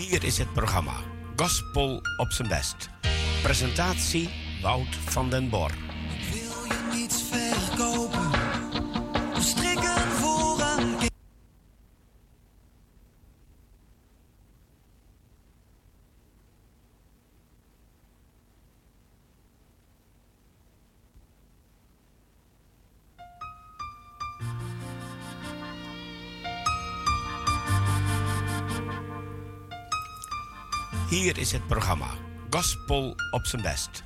Hier is het programma Gospel op zijn best. Presentatie Wout van den Bor. Hier is het programma Gospel op zijn best.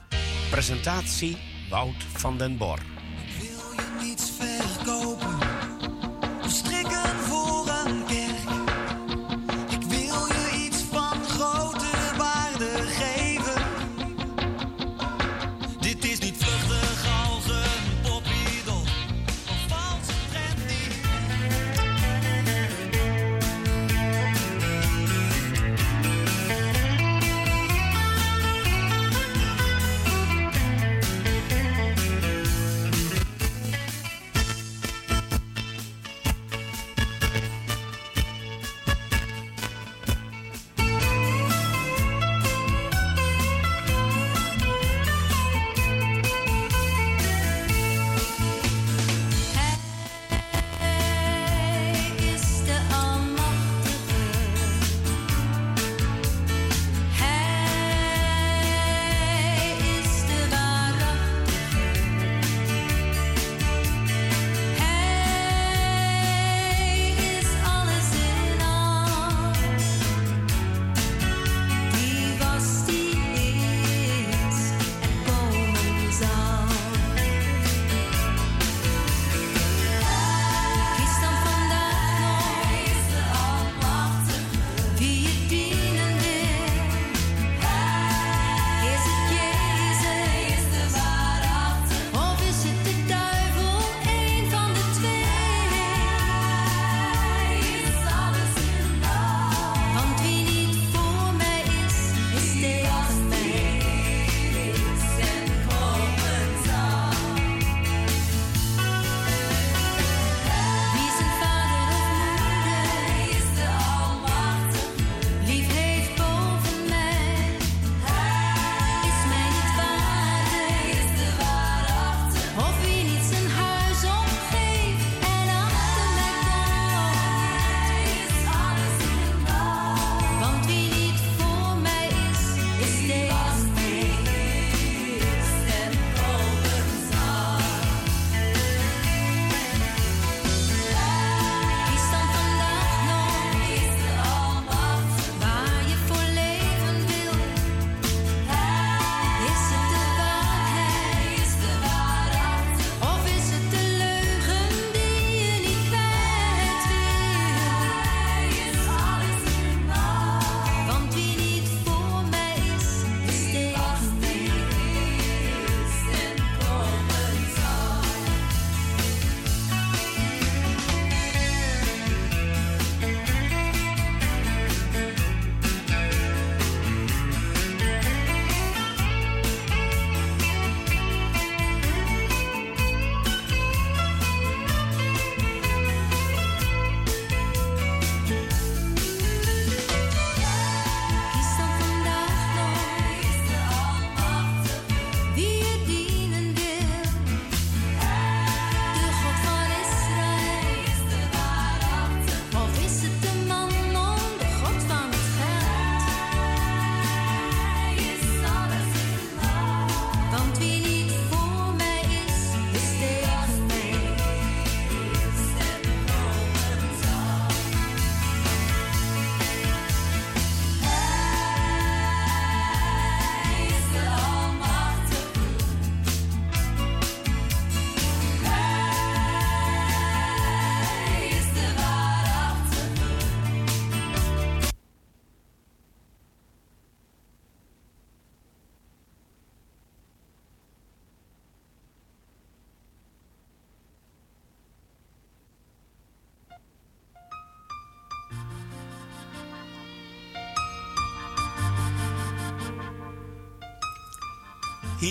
Presentatie Wout van den Bor.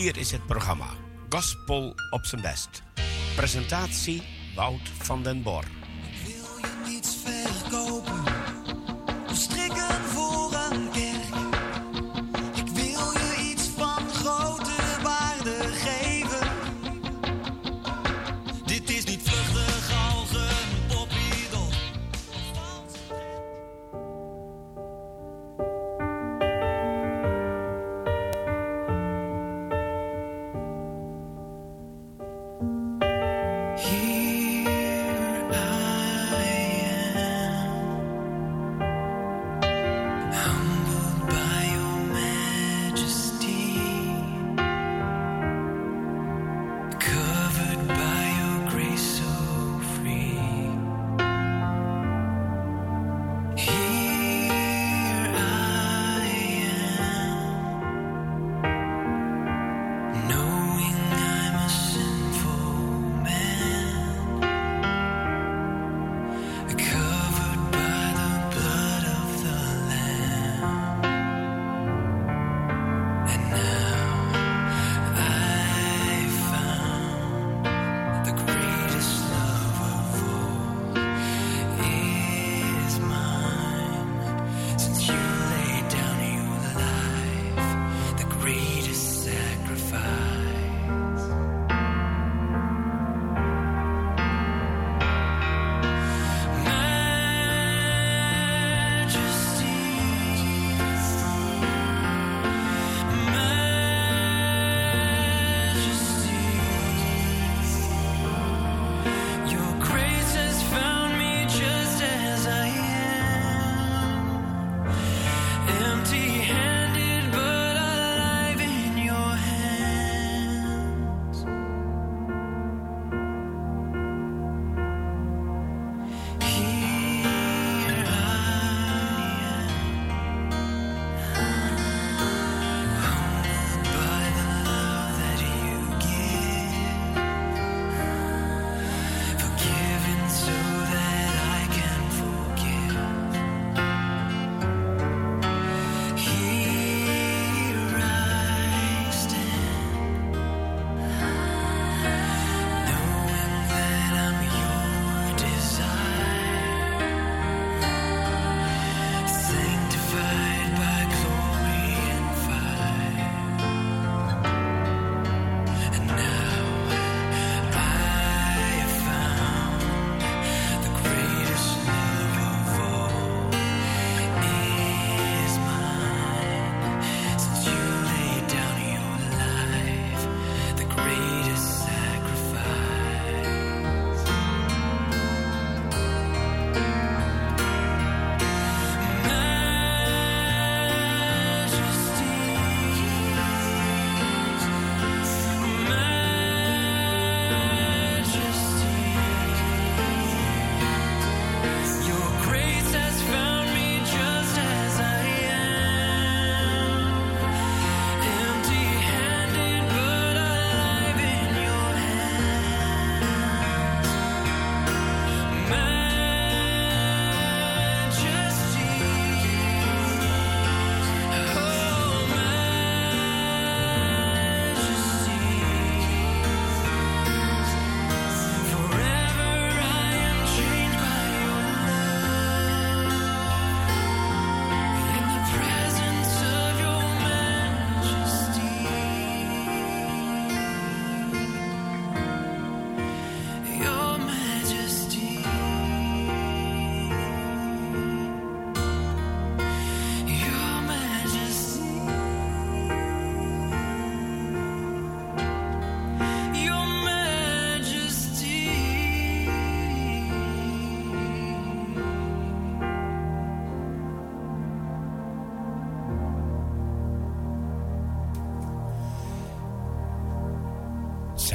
Hier is het programma Gospel op zijn best. Presentatie Wout van den Bor.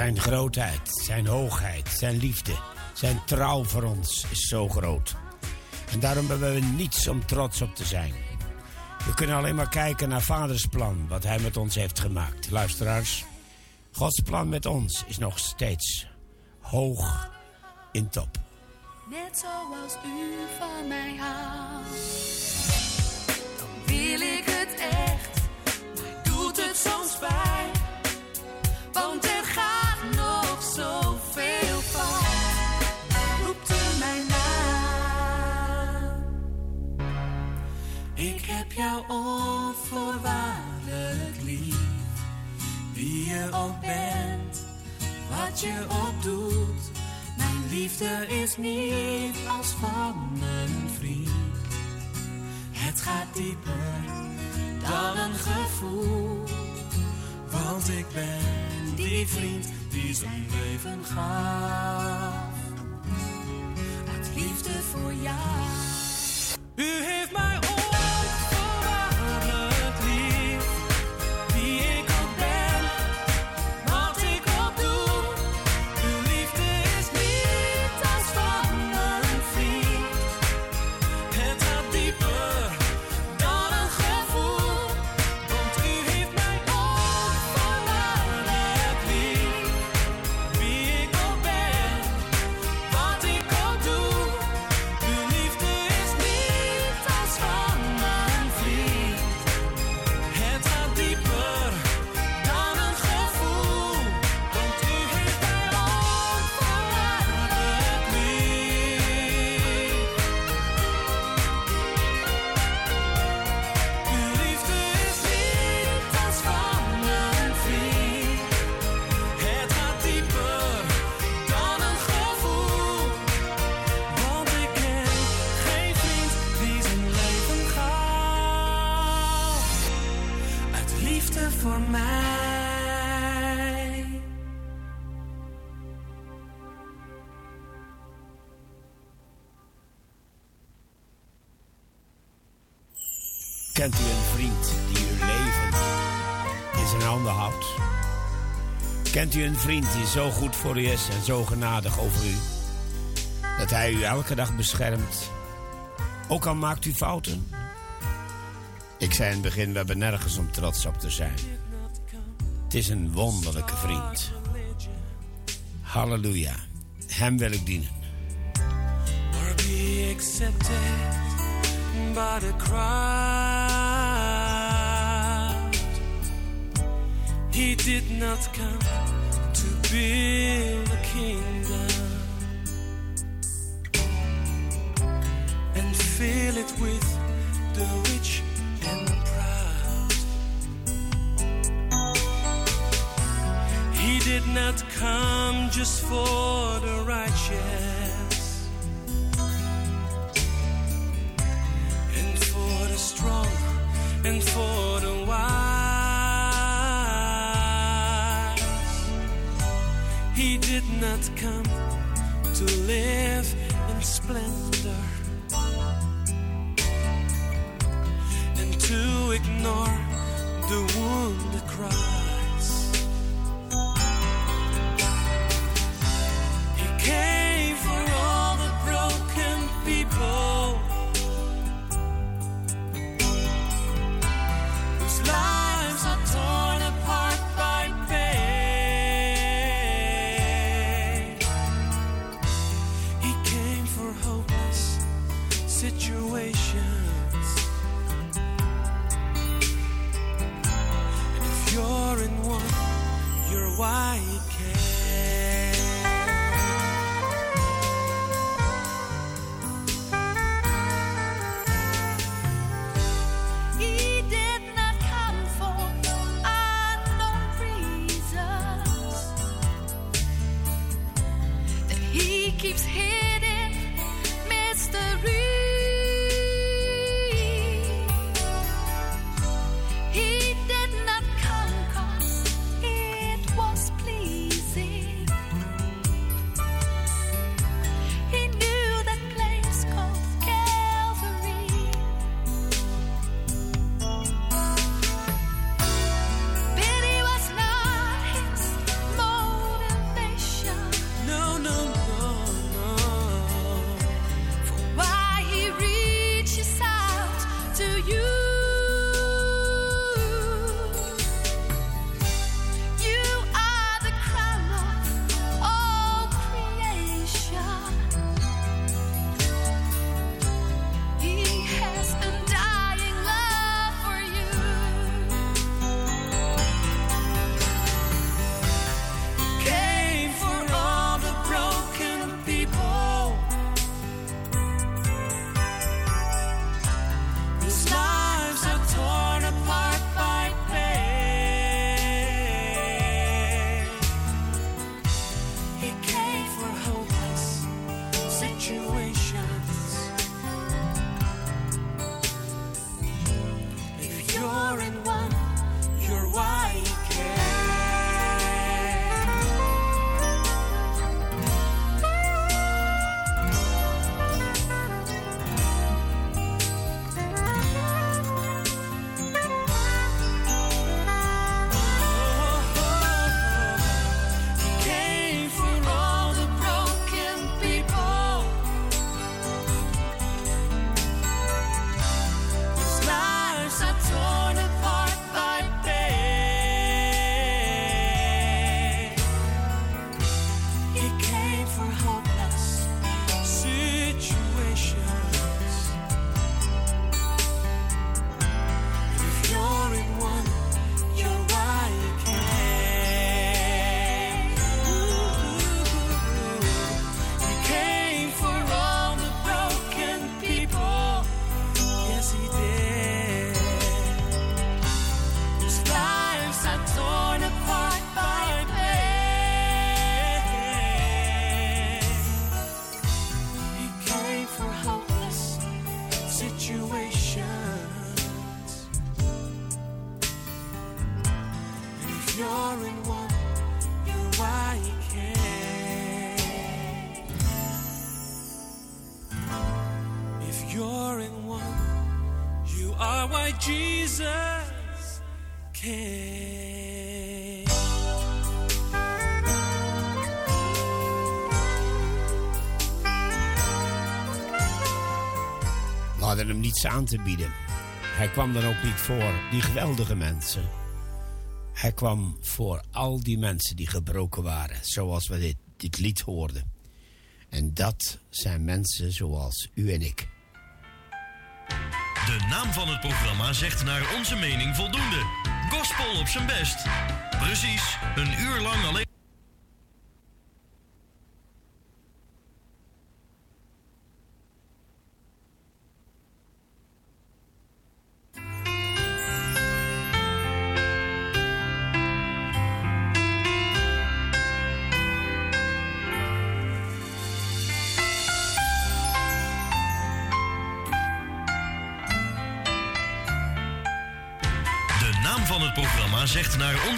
Zijn grootheid, zijn hoogheid, zijn liefde, zijn trouw voor ons is zo groot. En daarom hebben we niets om trots op te zijn. We kunnen alleen maar kijken naar vaders plan, wat hij met ons heeft gemaakt. Luisteraars, Gods plan met ons is nog steeds hoog in top. Net zoals u van mij houdt. Dan wil ik het echt, maar doet het soms pijn. Want er gaat jou onvoorwaardelijk lief. Wie je ook bent, wat je ook doet. Mijn liefde is niet als van een vriend. Het gaat dieper dan een gevoel. Want ik ben die vriend die zijn leven gaf. Liefde voor jou. U heeft mij vriend die zo goed voor u is en zo genadig over u? Dat hij u elke dag beschermt, ook al maakt u fouten? Ik zei in het begin, we hebben nergens om trots op te zijn. Het is een wonderlijke vriend. Halleluja. Hem wil ik dienen. He did not come to build a kingdom and fill it with the rich and proud. He did not come just for the righteous and for the strong and for the wise. He did not come to live in splendor and to ignore the wounded cries. Are why Jesus came. We hadden hem niets aan te bieden. Hij kwam dan ook niet voor die geweldige mensen. Hij kwam voor al die mensen die gebroken waren, zoals we dit, dit lied hoorden. En dat zijn mensen zoals u en ik. De naam van het programma zegt naar onze mening voldoende. Gospel op zijn best. Precies, een uur lang alleen.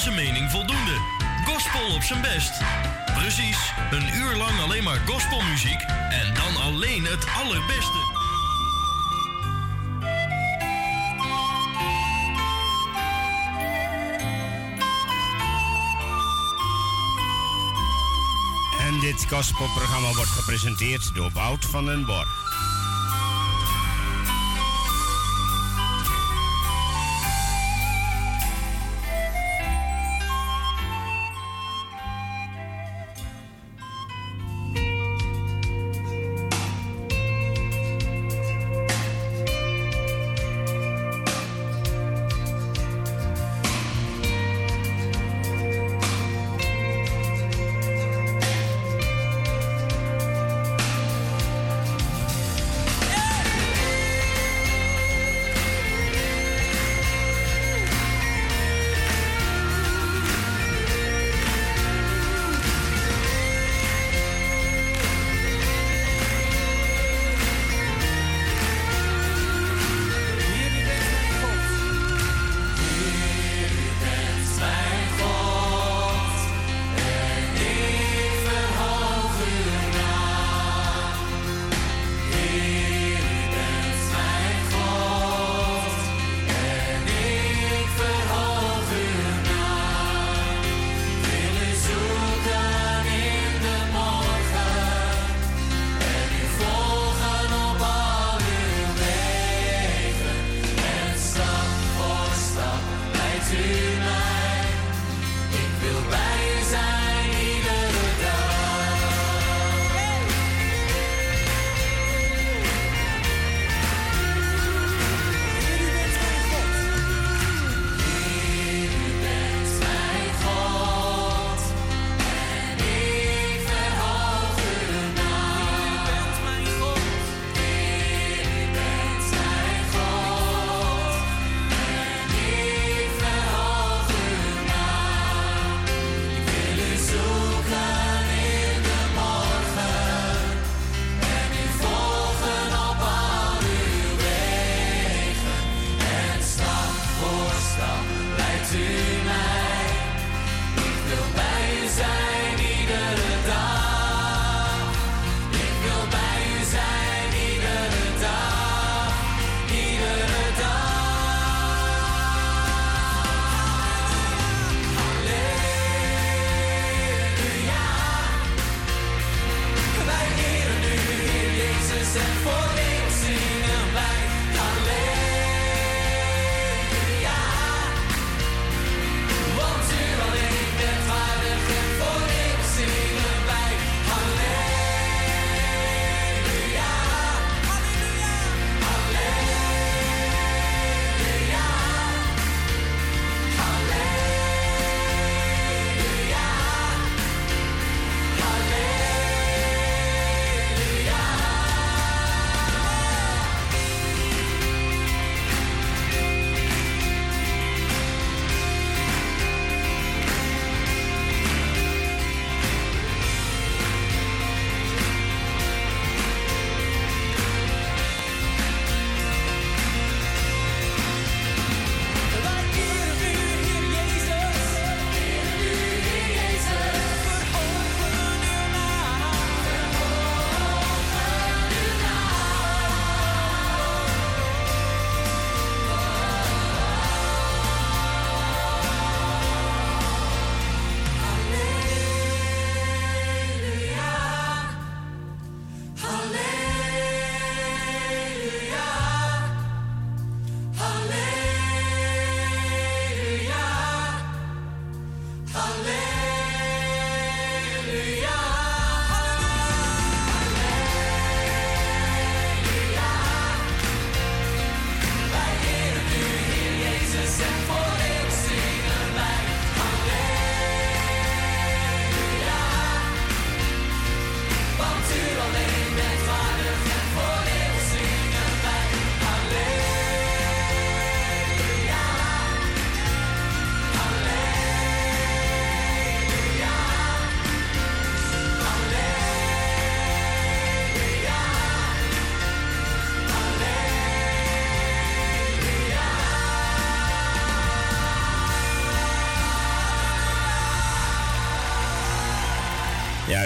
Onze mening voldoende. Gospel op zijn best. Precies, een uur lang alleen maar gospelmuziek en dan alleen het allerbeste. En dit gospelprogramma wordt gepresenteerd door Wout van den Borg.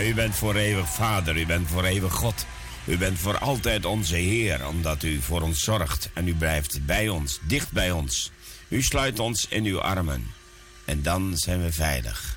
u bent voor eeuwig Vader, u bent voor eeuwig God. U bent voor altijd onze Heer, omdat u voor ons zorgt en u blijft bij ons, dicht bij ons. U sluit ons in uw armen en dan zijn we veilig.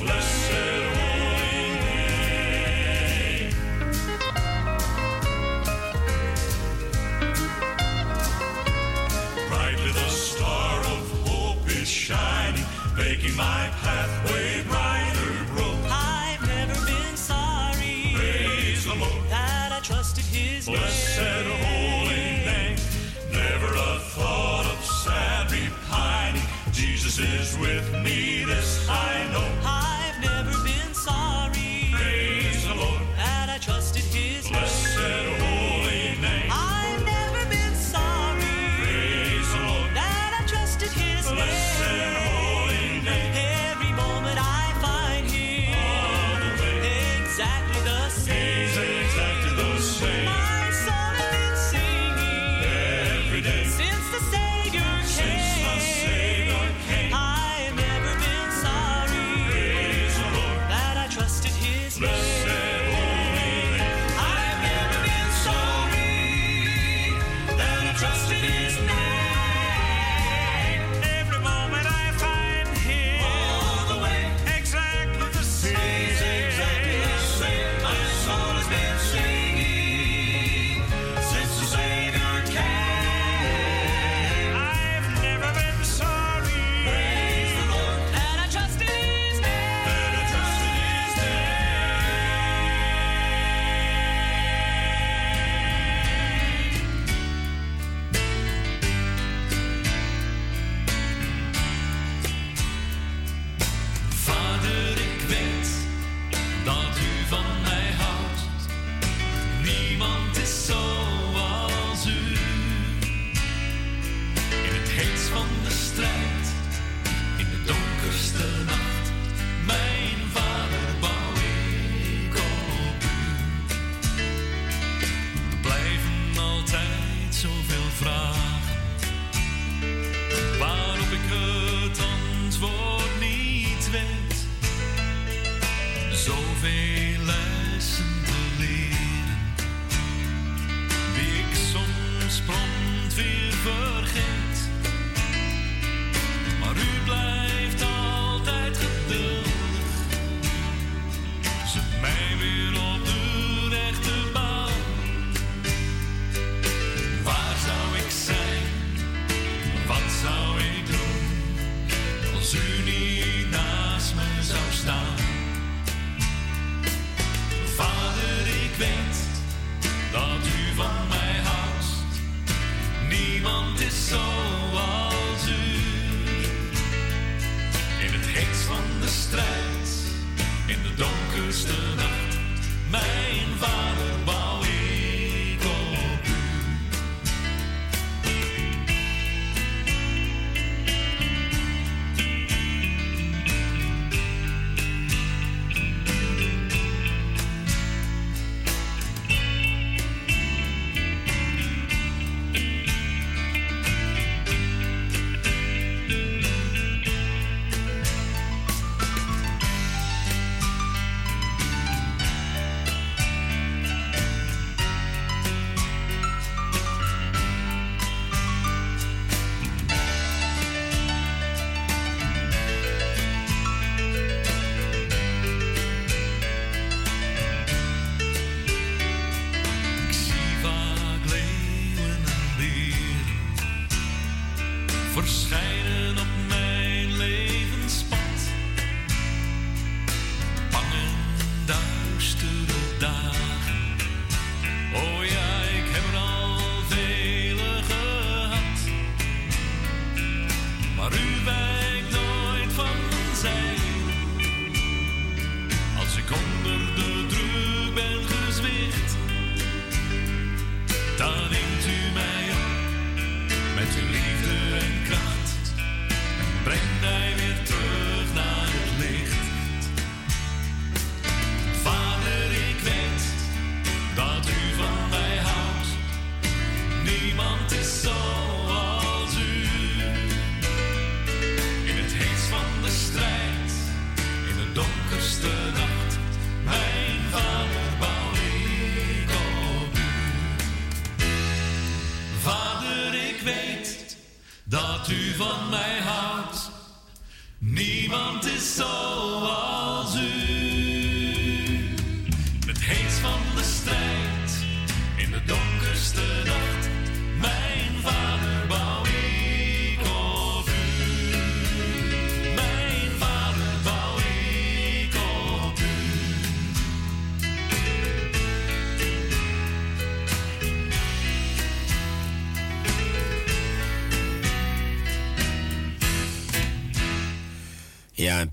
Blessed.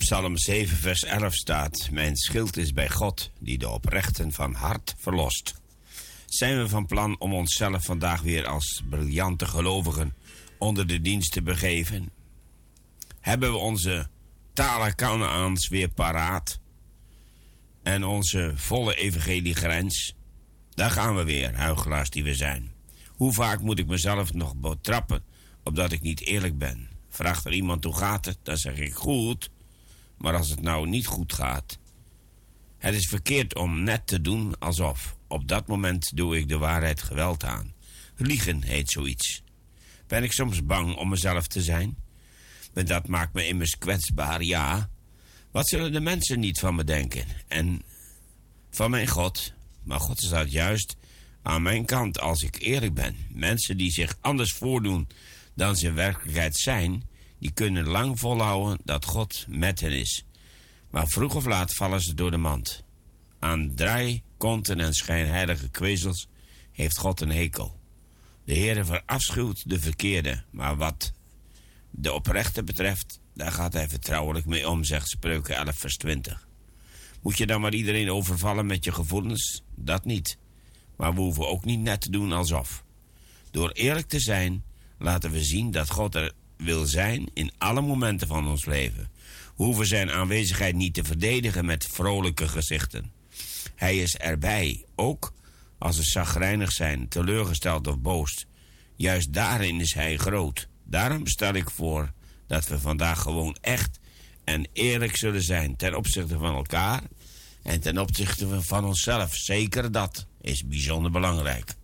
Psalm 7, vers 11 staat: Mijn schild is bij God, die de oprechten van hart verlost. Zijn we van plan om onszelf vandaag weer als briljante gelovigen onder de dienst te begeven? Hebben we onze talenkanaans weer paraat? En onze volle evangeliegrens? Daar gaan we weer, huigelaars die we zijn. Hoe vaak moet ik mezelf nog betrappen opdat ik niet eerlijk ben? Vraagt er iemand hoe gaat het, dan zeg ik goed. Maar als het nou niet goed gaat. Het is verkeerd om net te doen alsof. Op dat moment doe ik de waarheid geweld aan. Liegen heet zoiets. Ben ik soms bang om mezelf te zijn? Maar dat maakt me immers kwetsbaar, ja. Wat zullen de mensen niet van me denken? En van mijn God. Maar God staat juist aan mijn kant als ik eerlijk ben. Mensen die zich anders voordoen dan ze in werkelijkheid zijn, die kunnen lang volhouden dat God met hen is. Maar vroeg of laat vallen ze door de mand. Aan draai, konten en schijnheilige kwezels heeft God een hekel. De Heere verafschuwt de verkeerde, maar wat de oprechte betreft, daar gaat hij vertrouwelijk mee om, zegt Spreuken 11 vers 20. Moet je dan maar iedereen overvallen met je gevoelens? Dat niet. Maar we hoeven ook niet net te doen alsof. Door eerlijk te zijn, laten we zien dat God er wil zijn in alle momenten van ons leven. We hoeven zijn aanwezigheid niet te verdedigen met vrolijke gezichten. Hij is erbij, ook als we zagrijnig zijn, teleurgesteld of boos. Juist daarin is hij groot. Daarom stel ik voor dat we vandaag gewoon echt en eerlijk zullen zijn ten opzichte van elkaar en ten opzichte van onszelf. Zeker dat is bijzonder belangrijk.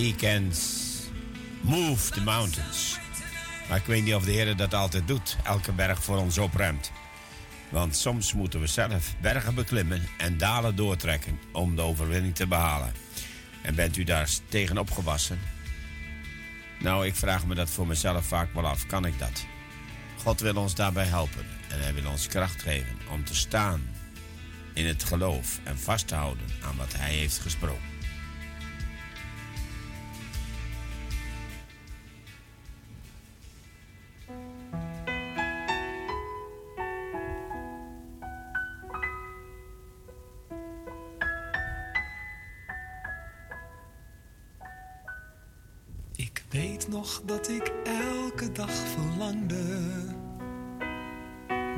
He can move the mountains. Maar ik weet niet of de Heer dat altijd doet. Elke berg voor ons opruimt. Want soms moeten we zelf bergen beklimmen en dalen doortrekken om de overwinning te behalen. En bent u daar tegen opgewassen? Nou, ik vraag me dat voor mezelf vaak wel af. Kan ik dat? God wil ons daarbij helpen en hij wil ons kracht geven om te staan in het geloof en vast te houden aan wat hij heeft gesproken. Dat ik elke dag verlangde.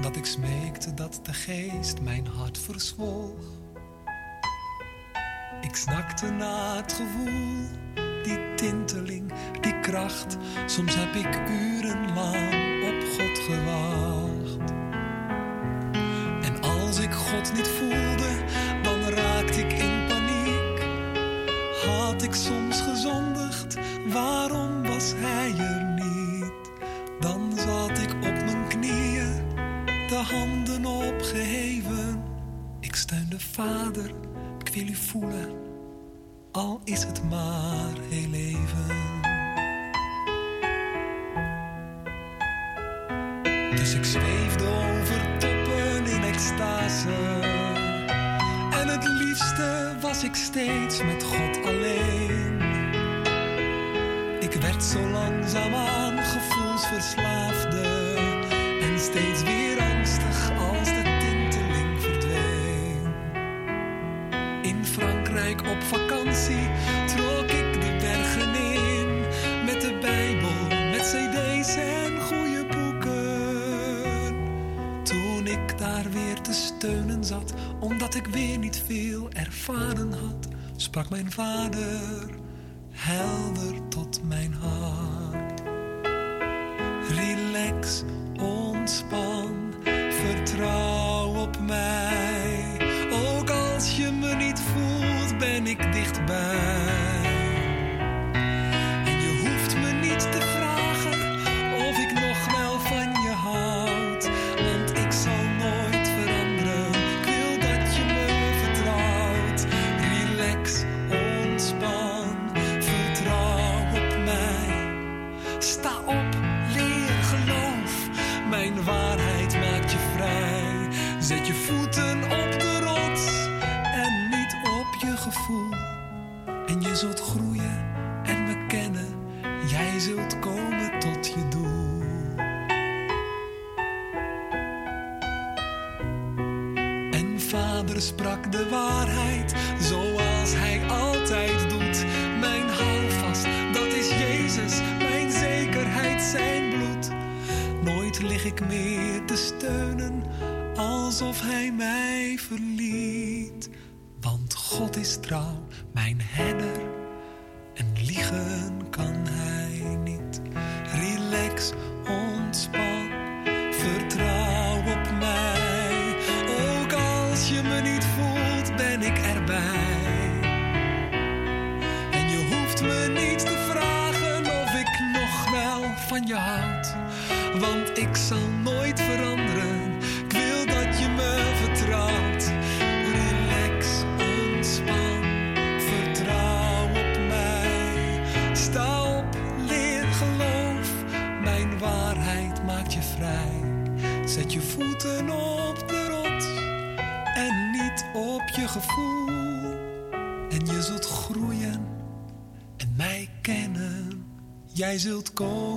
Dat ik smeekte dat de geest mijn hart verzwolg. Ik snakte naar het gevoel, die tinteling, die kracht. Soms heb ik urenlang op God gewacht. En als ik God niet voelde, dan raakte ik in paniek. Had ik soms gezondigd, waarom was hij er niet? Dan zat ik op mijn knieën, de handen opgeheven. Ik steunde vader, ik wil u voelen, al is het maar heel even. Dus ik zweefde over toppen in extase. En het liefste was ik steeds met God alleen. Ik werd zo langzaamaan gevoelsverslaafde. En steeds weer angstig als de tinteling verdween. In Frankrijk op vakantie trok ik de bergen in. Met de Bijbel, met cd's en goede boeken. Toen ik daar weer te steunen zat, omdat ik weer niet veel ervaren had, sprak mijn vader helder tot mijn hart. Zult komen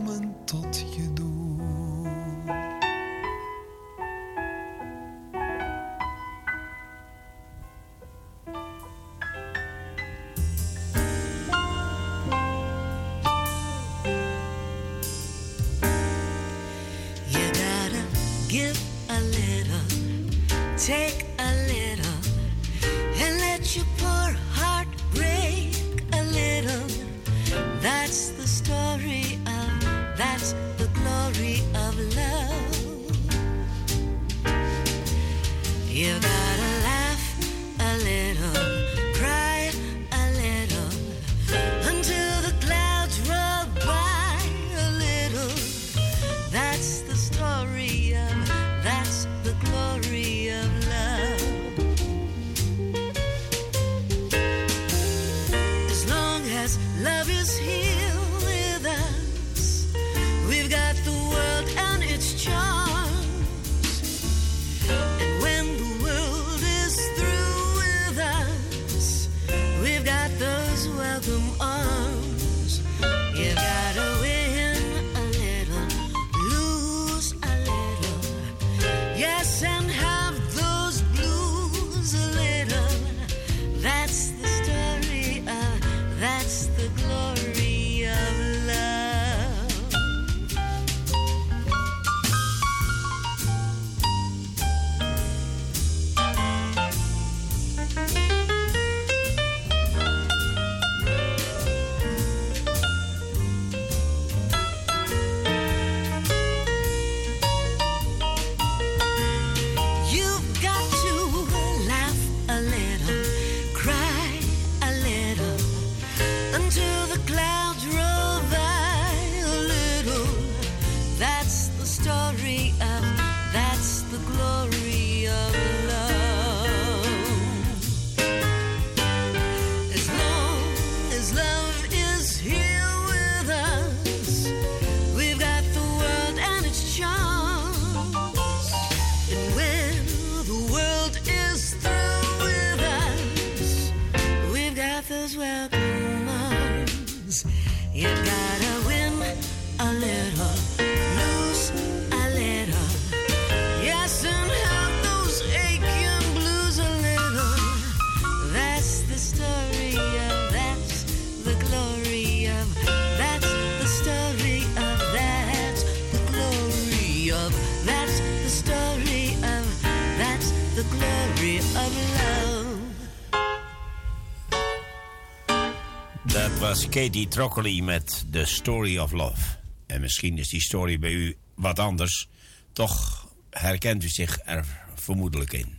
Katie Troccoli met The Story of Love. En misschien is die story bij u wat anders. Toch herkent u zich er vermoedelijk in.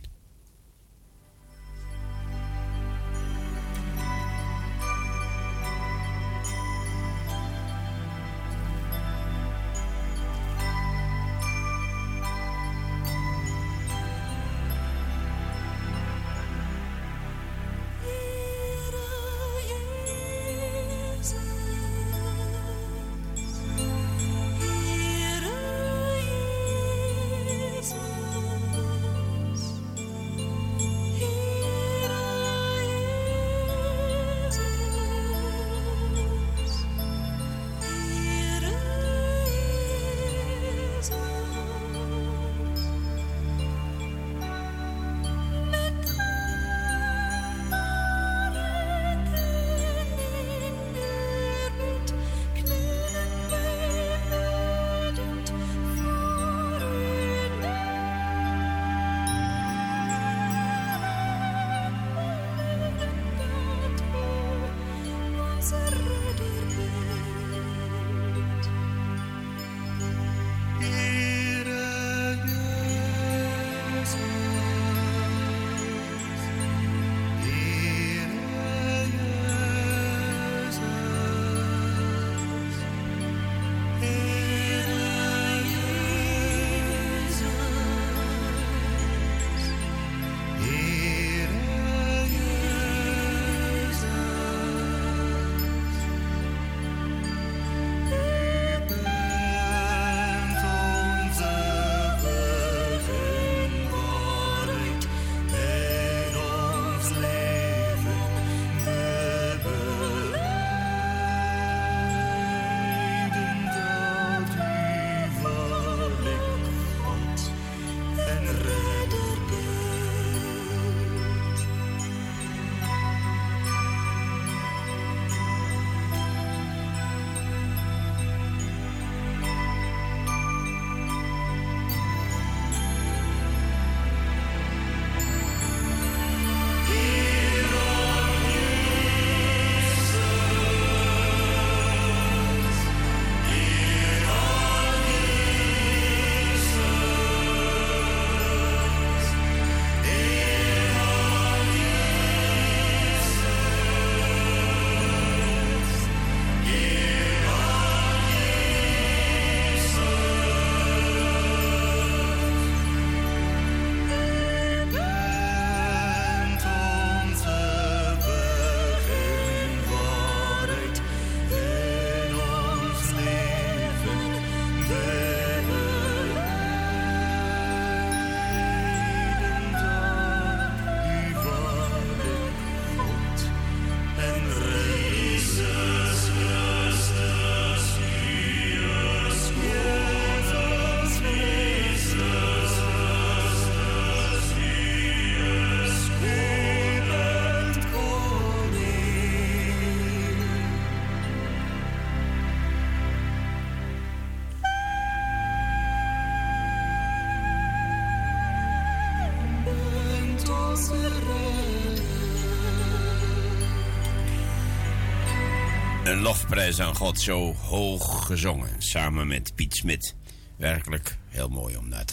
Lofprijs aan God zo hoog gezongen. Samen met Piet Smit. Werkelijk heel mooi om naar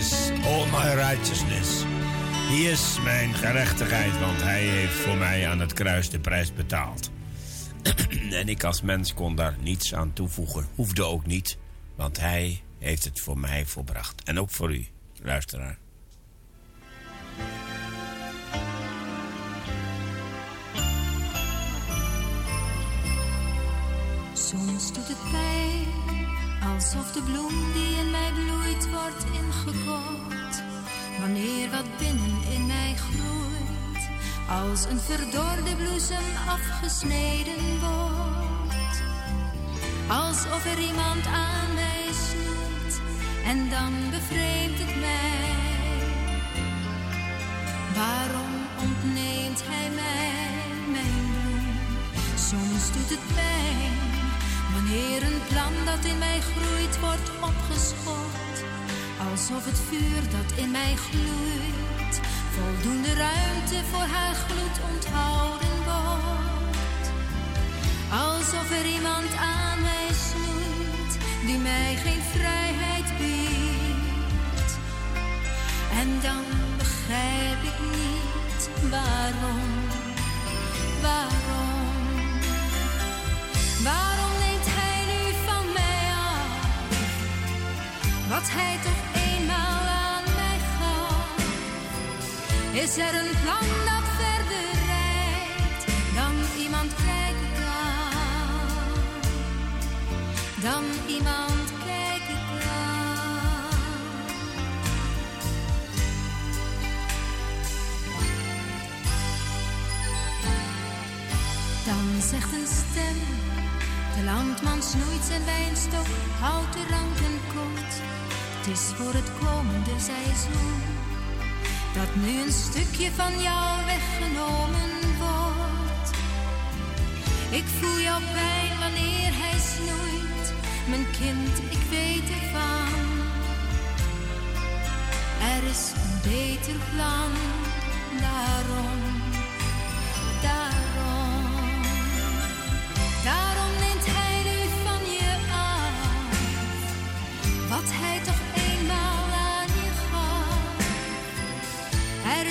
is all my righteousness. Hij is mijn gerechtigheid, want hij heeft voor mij aan het kruis de prijs betaald. en ik als mens kon daar niets aan toevoegen. Hoefde ook niet, want hij heeft het voor mij volbracht. En ook voor u, luisteraar. Soms doet het pijn, alsof de bloem die in mij bloeit wordt ingekort. Wanneer wat binnen in mij groeit, als een verdorde bloesem afgesneden wordt. Alsof er iemand aan mij snoeit en dan bevreemdt het mij. Waarom ontneemt hij mij mijn bloem? Soms doet het pijn wanneer een plan dat in mij groeit wordt opgeschort. Alsof het vuur dat in mij gloeit voldoende ruimte voor haar gloed onthouden wordt. Alsof er iemand aan mij snoeit die mij geen vrijheid biedt. En dan begrijp ik niet waarom, waarom, waarom wat hij toch eenmaal aan mij gaf? Is er een plan dat verder reikt dan iemand kijken kan? Dan iemand kijken kan. Dan zegt een stem, de landman snoeit zijn wijnstok, houdt de ranken kort. Is voor het komende seizoen, dat nu een stukje van jou weggenomen wordt. Ik voel jouw pijn wanneer hij snoeit, mijn kind, ik weet ervan. Er is een beter plan, daarom, daarom. Daarom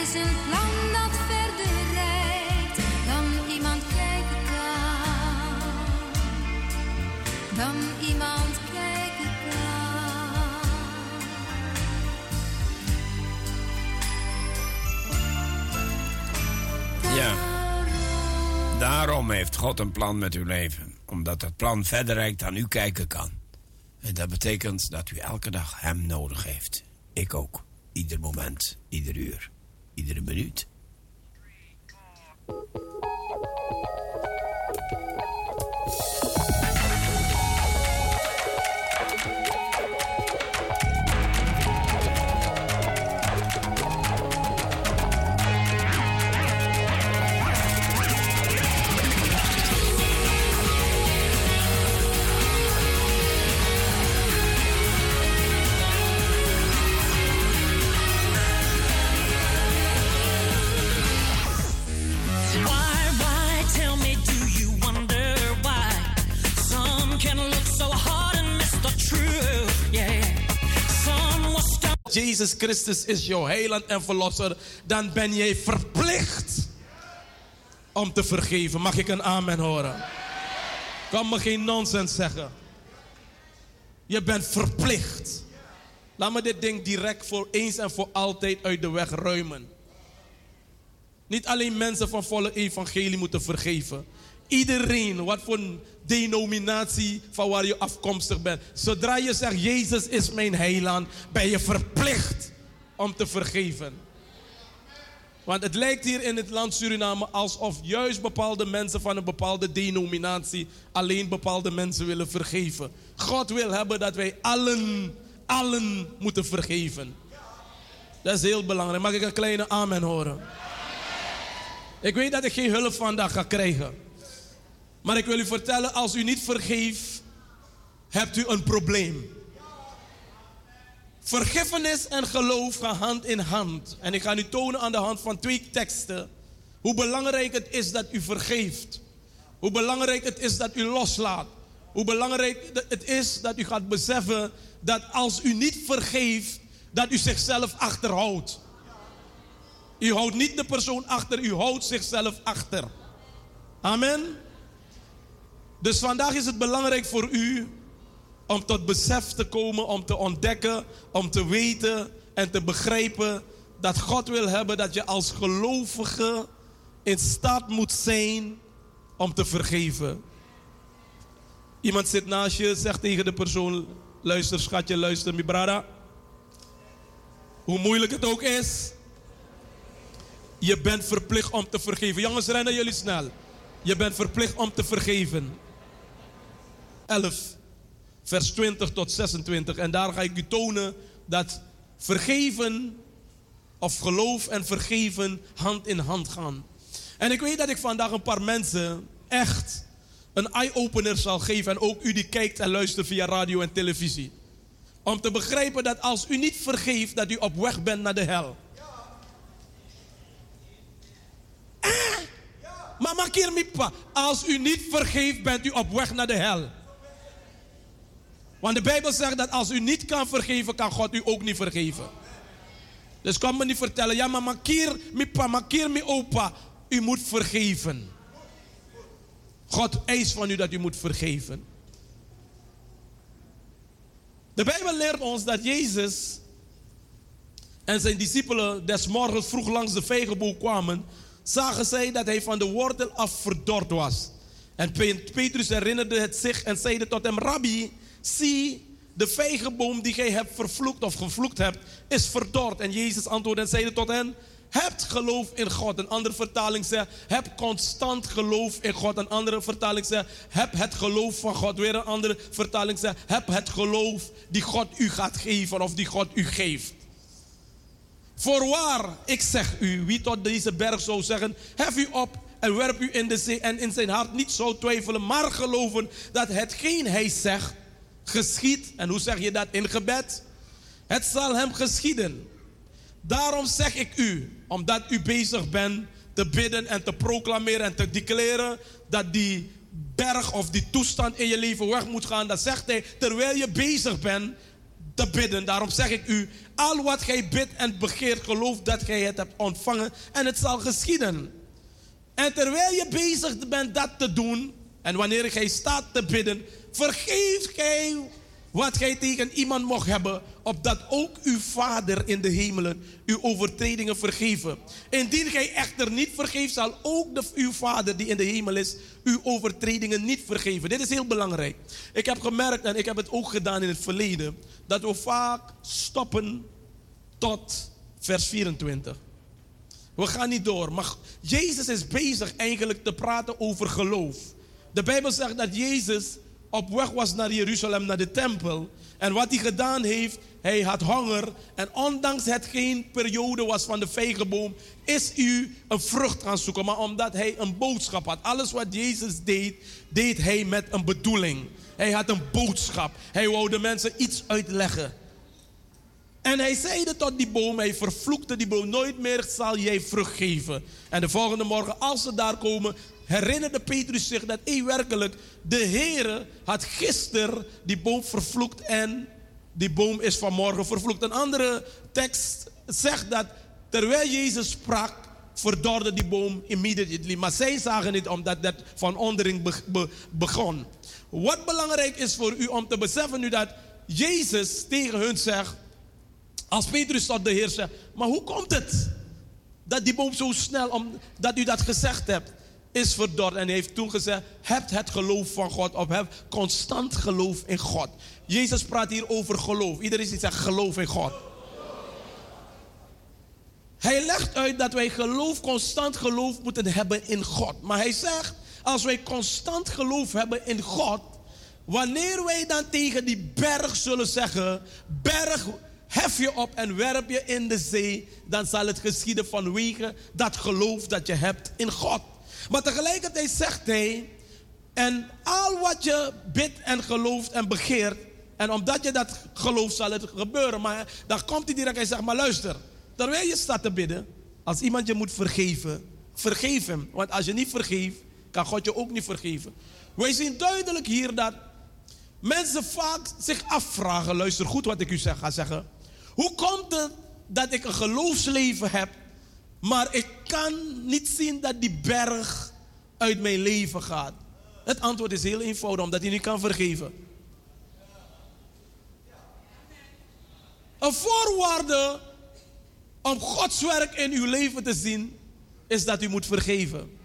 is een dat verder reikt dan iemand kijken kan. Dan iemand kijken. Ja. Daarom heeft God een plan met uw leven. Omdat dat plan verder reikt dan u kijken kan. En dat betekent dat u elke dag Hem nodig heeft. Ik ook. Ieder moment, ieder uur, iedere minuut. Jezus Christus is jouw heiland en verlosser, dan ben jij verplicht om te vergeven. Mag ik een amen horen? Kan me geen nonsens zeggen. Je bent verplicht. Laat me dit ding direct voor eens en voor altijd uit de weg ruimen. Niet alleen mensen van volle evangelie moeten vergeven. Iedereen, wat voor denominatie van waar je afkomstig bent. Zodra je zegt, Jezus is mijn heiland, ben je verplicht om te vergeven. Want het lijkt hier in het land Suriname alsof juist bepaalde mensen van een bepaalde denominatie alleen bepaalde mensen willen vergeven. God wil hebben dat wij allen, allen moeten vergeven. Dat is heel belangrijk. Mag ik een kleine amen horen? Ik weet dat ik geen hulp vandaag ga krijgen. Maar ik wil u vertellen, als u niet vergeeft, hebt u een probleem. Vergiffenis en geloof gaan hand in hand. En ik ga u tonen aan de hand van twee teksten hoe belangrijk het is dat u vergeeft. Hoe belangrijk het is dat u loslaat. Hoe belangrijk het is dat u gaat beseffen dat als u niet vergeeft, dat u zichzelf achterhoudt. U houdt niet de persoon achter, u houdt zichzelf achter. Amen. Dus vandaag is het belangrijk voor u om tot besef te komen, om te ontdekken, om te weten en te begrijpen dat God wil hebben dat je als gelovige in staat moet zijn om te vergeven. Iemand zit naast je, zegt tegen de persoon: luister schatje, luister mi brada. Hoe moeilijk het ook is, je bent verplicht om te vergeven. Jongens, rennen jullie snel. Je bent verplicht om te vergeven. 11, vers 20 tot 26. En daar ga ik u tonen dat vergeven of geloof en vergeven hand in hand gaan. En ik weet dat ik vandaag een paar mensen echt een eye-opener zal geven. En ook u die kijkt en luistert via radio en televisie. Om te begrijpen dat als u niet vergeeft, dat u op weg bent naar de hel. Eh? Maar maak mipa. Als u niet vergeeft, bent u op weg naar de hel. Want de Bijbel zegt dat als u niet kan vergeven, kan God u ook niet vergeven. Dus kom me niet vertellen, ja maar makier mi pa, makier mi opa. U moet vergeven. God eist van u dat u moet vergeven. De Bijbel leert ons dat Jezus en zijn discipelen des morgens vroeg langs de vijgenboom kwamen, zagen zij dat hij van de wortel af verdord was. En Petrus herinnerde het zich en zeide tot hem, Rabbi, zie, de vijgenboom die gij hebt vervloekt of gevloekt hebt, is verdord. En Jezus antwoordde en zeide tot hen, hebt geloof in God. Een andere vertaling zegt, heb constant geloof in God. Een andere vertaling zegt, heb het geloof van God. Weer een andere vertaling zegt, heb het geloof die God u gaat geven of die God u geeft. Voorwaar, ik zeg u, wie tot deze berg zou zeggen, hef u op en werp u in de zee en in zijn hart niet zou twijfelen, maar geloven dat hetgeen hij zegt, geschiet. En hoe zeg je dat in gebed? Het zal hem geschieden. Daarom zeg ik u, omdat u bezig bent te bidden en te proclameren en te declareren dat die berg of die toestand in je leven weg moet gaan, dat zegt hij terwijl je bezig bent te bidden. Daarom zeg ik u, al wat gij bidt en begeert, geloof dat gij het hebt ontvangen en het zal geschieden. En terwijl je bezig bent dat te doen, en wanneer gij staat te bidden, vergeef gij wat gij tegen iemand mocht hebben, opdat ook uw Vader in de hemelen uw overtredingen vergeven. Indien gij echter niet vergeeft, zal ook uw Vader die in de hemel is, uw overtredingen niet vergeven. Dit is heel belangrijk. Ik heb gemerkt, en ik heb het ook gedaan in het verleden, dat we vaak stoppen tot vers 24. We gaan niet door, maar Jezus is bezig eigenlijk te praten over geloof. De Bijbel zegt dat Jezus op weg was naar Jeruzalem, naar de tempel. En wat hij gedaan heeft, hij had honger. En ondanks het geen periode was van de vijgenboom, is u een vrucht gaan zoeken. Maar omdat hij een boodschap had. Alles wat Jezus deed, deed hij met een bedoeling. Hij had een boodschap. Hij wou de mensen iets uitleggen. En hij zeide tot die boom, hij vervloekte die boom, nooit meer zal jij vrucht geven. En de volgende morgen, als ze daar komen, herinnerde Petrus zich dat hij werkelijk, de Heere had gisteren die boom vervloekt en die boom is vanmorgen vervloekt. Een andere tekst zegt dat terwijl Jezus sprak, verdorde die boom immediately. Maar zij zagen niet omdat dat van onderin be- be- begon. Wat belangrijk is voor u om te beseffen nu dat Jezus tegen hun zegt, als Petrus tot de Heer zegt, maar hoe komt het dat die boom zo snel, omdat u dat gezegd hebt, is verdord. En heeft toen gezegd, hebt het geloof van God of heb constant geloof in God. Jezus praat hier over geloof. Iedereen die zegt geloof in God. Hij legt uit dat wij geloof, constant geloof moeten hebben in God. Maar hij zegt, als wij constant geloof hebben in God, wanneer wij dan tegen die berg zullen zeggen, berg, hef je op en werp je in de zee, dan zal het geschieden vanwege dat geloof dat je hebt in God. Maar tegelijkertijd zegt hij, en al wat je bidt en gelooft en begeert, en omdat je dat gelooft zal het gebeuren. Maar dan komt hij direct en zegt, maar luister, terwijl je staat te bidden, als iemand je moet vergeven, vergeef hem. Want als je niet vergeeft, kan God je ook niet vergeven. Wij zien duidelijk hier dat mensen vaak zich afvragen, luister goed wat ik u zeg, ga zeggen. Hoe komt het dat ik een geloofsleven heb, maar ik kan niet zien dat die berg uit mijn leven gaat? Het antwoord is heel eenvoudig, omdat hij niet kan vergeven. Een voorwaarde om Gods werk in uw leven te zien, is dat u moet vergeven.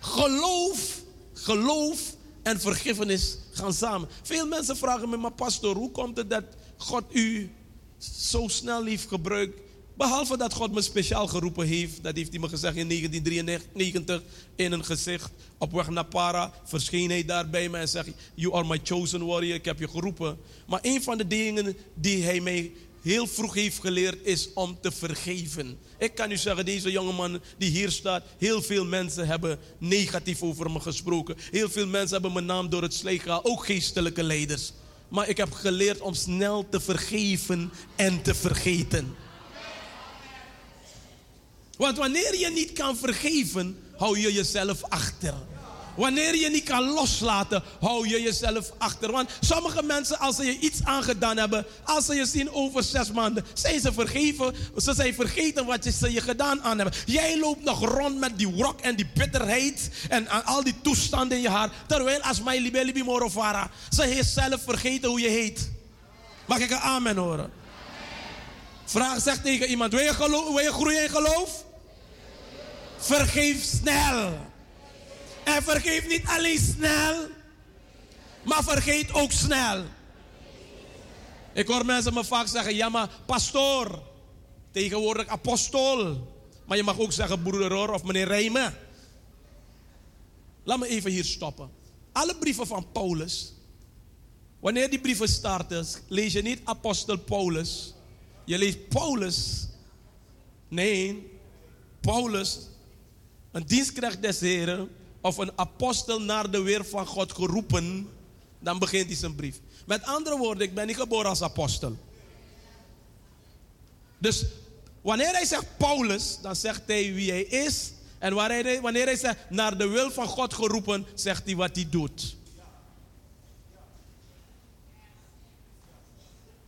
Geloof, geloof en vergiffenis gaan samen. Veel mensen vragen me, maar pastor, hoe komt het dat God u zo snel heeft gebruikt? Behalve dat God me speciaal geroepen heeft, dat heeft hij me gezegd in 1993 in een gezicht. Op weg naar Para verscheen hij daar bij me en zegt: You are my chosen warrior, ik heb je geroepen. Maar een van de dingen die hij mij heel vroeg heeft geleerd is om te vergeven. Ik kan u zeggen, deze jongeman die hier staat, heel veel mensen hebben negatief over me gesproken. Heel veel mensen hebben mijn naam door het slijk gehaald, ook geestelijke leiders. Maar ik heb geleerd om snel te vergeven en te vergeten. Want wanneer je niet kan vergeven, hou je jezelf achter. Wanneer je niet kan loslaten, hou je jezelf achter. Want sommige mensen, als ze je iets aangedaan hebben, als ze je zien over zes maanden, zijn ze vergeven. Ze zijn vergeten wat ze je gedaan aan hebben. Jij loopt nog rond met die wrok en die bitterheid en, al die toestanden in je haar. Terwijl als mij libe libi morovara, ze heeft zelf vergeten hoe je heet. Mag ik een amen horen? Vraag, zeg tegen iemand, wil je, geloof, wil je groeien in geloof? Vergeef snel. En vergeef niet alleen snel, maar vergeet ook snel. Ik hoor mensen me vaak zeggen, ja maar pastoor, tegenwoordig apostel. Maar je mag ook zeggen broeder of meneer Rijmen. Laat me even hier stoppen. Alle brieven van Paulus, wanneer die brieven starten, lees je niet apostel Paulus. Je leest Paulus. Nee, Paulus, een dienstknecht des Heren, of een apostel naar de weer van God geroepen, dan begint hij zijn brief. Met andere woorden, ik ben niet geboren als apostel. Dus wanneer hij zegt Paulus, dan zegt hij wie hij is. En wanneer hij, zegt naar de wil van God geroepen, zegt hij wat hij doet.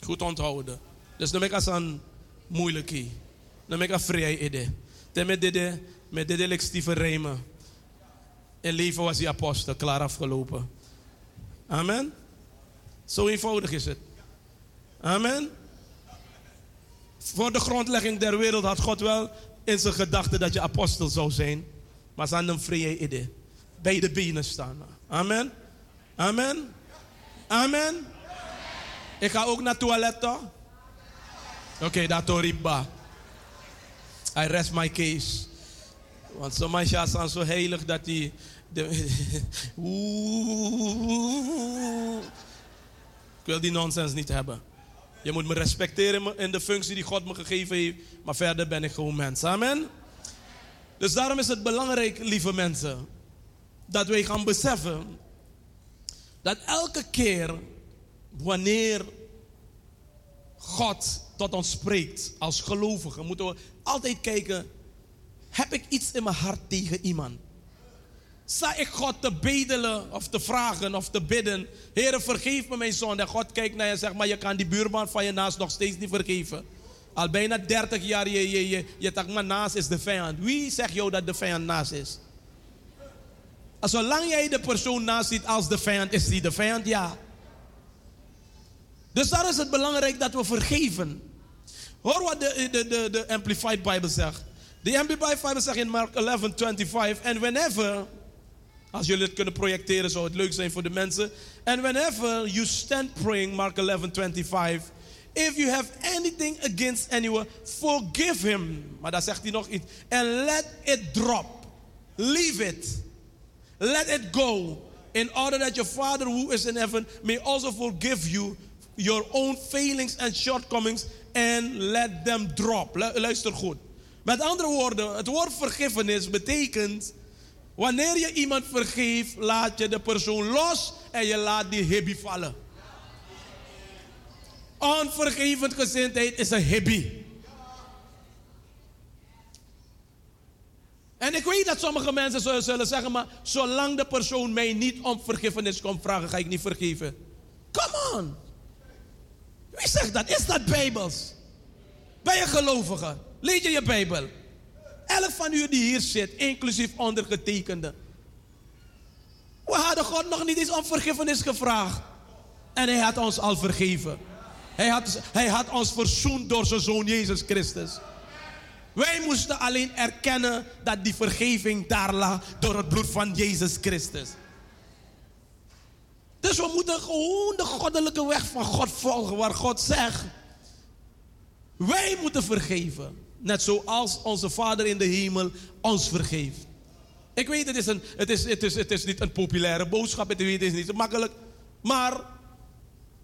Goed onthouden. Dus dan ben ik als een moeilijke. Dan ben ik een vrij idee. Dan met ik Steven Rijmen. In leven was hij apostel, klaar afgelopen. Amen. Zo eenvoudig is het. Amen. Voor de grondlegging der wereld had God wel in zijn gedachten dat je apostel zou zijn. Maar ze hadden een vrije idee. Bij de benen staan. Amen. Amen. Amen. Ik ga ook naar het toilet toch? Oké, okay, dat riba. I rest my case. Want sommige zijn zo heilig dat die. De. Ik wil die nonsens niet hebben. Je moet me respecteren in de functie die God me gegeven heeft. Maar verder ben ik gewoon mens. Amen. Dus daarom is het belangrijk, lieve mensen, dat wij gaan beseffen dat elke keer wanneer God tot ons spreekt als gelovigen, moeten we altijd kijken: heb ik iets in mijn hart tegen iemand? Sta ik God te bedelen of te vragen of te bidden? Heer, vergeef me mijn zonde. God kijkt naar je en zegt, maar je kan die buurman van je naast nog steeds niet vergeven. Al bijna 30 jaar, je, je, je, je dacht, maar naast is de vijand. Wie zegt jou dat de vijand naast is? Zolang jij de persoon naast ziet als de vijand, is die de vijand? Ja. Dus daar is het belangrijk dat we vergeven. Hoor wat de, de, de, de Amplified Bible zegt. De Amplified Bible zegt in Mark 11, 25. And whenever, als jullie het kunnen projecteren, zou het leuk zijn voor de mensen. And whenever you stand praying, Mark 11, 25. If you have anything against anyone, forgive him. Maar daar zegt hij nog iets. And let it drop. Leave it. Let it go. In order that your Father who is in heaven may also forgive you your own failings and shortcomings and let them drop. Luister goed. Met andere woorden, het woord vergiffenis betekent wanneer je iemand vergeeft, laat je de persoon los en je laat die hibby vallen. Onvergevend gezindheid is een hibby. En ik weet dat sommige mensen zullen zeggen, maar zolang de persoon mij niet om vergiffenis komt vragen, ga ik niet vergeven. Come on. Wie zegt dat? Is dat bijbels? Ben je gelovige? Lees je je Bijbel? Elk van u die hier zit, inclusief ondergetekende. We hadden God nog niet eens om vergiffenis gevraagd. En hij had ons al vergeven. Hij had, hij had ons verzoend door zijn zoon Jezus Christus. Wij moesten alleen erkennen dat die vergeving daar lag door het bloed van Jezus Christus. Dus we moeten gewoon de goddelijke weg van God volgen, waar God zegt: wij moeten vergeven. Net zoals onze Vader in de hemel ons vergeeft. Ik weet, het is, een, het is, het is, het is niet een populaire boodschap, het is niet zo makkelijk. Maar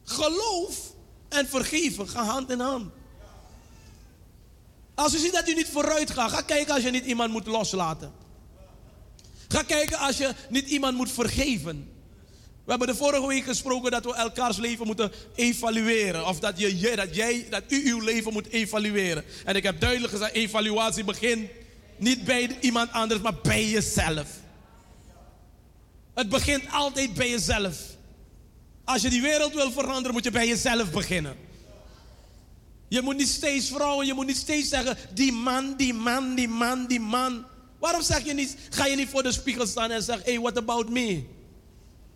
geloof en vergeven gaan hand in hand. Als u ziet dat u niet vooruit gaat, ga kijken als je niet iemand moet loslaten. Ga kijken als je niet iemand moet vergeven. We hebben de vorige week gesproken dat we elkaars leven moeten evalueren. Of dat, je, dat, jij, dat u uw leven moet evalueren. En ik heb duidelijk gezegd, evaluatie begint niet bij iemand anders, maar bij jezelf. Het begint altijd bij jezelf. Als je die wereld wil veranderen, moet je bij jezelf beginnen. Je moet niet steeds vrouwen, je moet niet steeds zeggen, die man, die man, die man, die man. Waarom zeg je niet, ga je niet voor de spiegel staan en zeg, hey, what about me?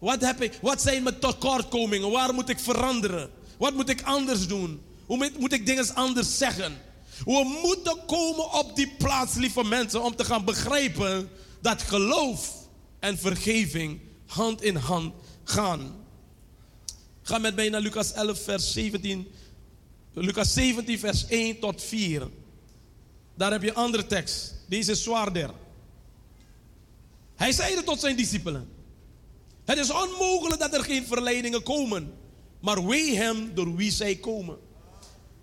Wat, heb ik, wat zijn mijn tekortkomingen? Waar moet ik veranderen? Wat moet ik anders doen? Hoe moet, ik dingen anders zeggen? We moeten komen op die plaats, lieve mensen, om te gaan begrijpen dat geloof en vergeving hand in hand gaan. Ga met mij naar Lucas 11, vers 17. Lucas 17, vers 1 tot 4. Daar heb je een andere tekst. Deze is zwaarder. Hij zeide tot zijn discipelen. Het is onmogelijk dat er geen verleidingen komen. Maar wee hem door wie zij komen.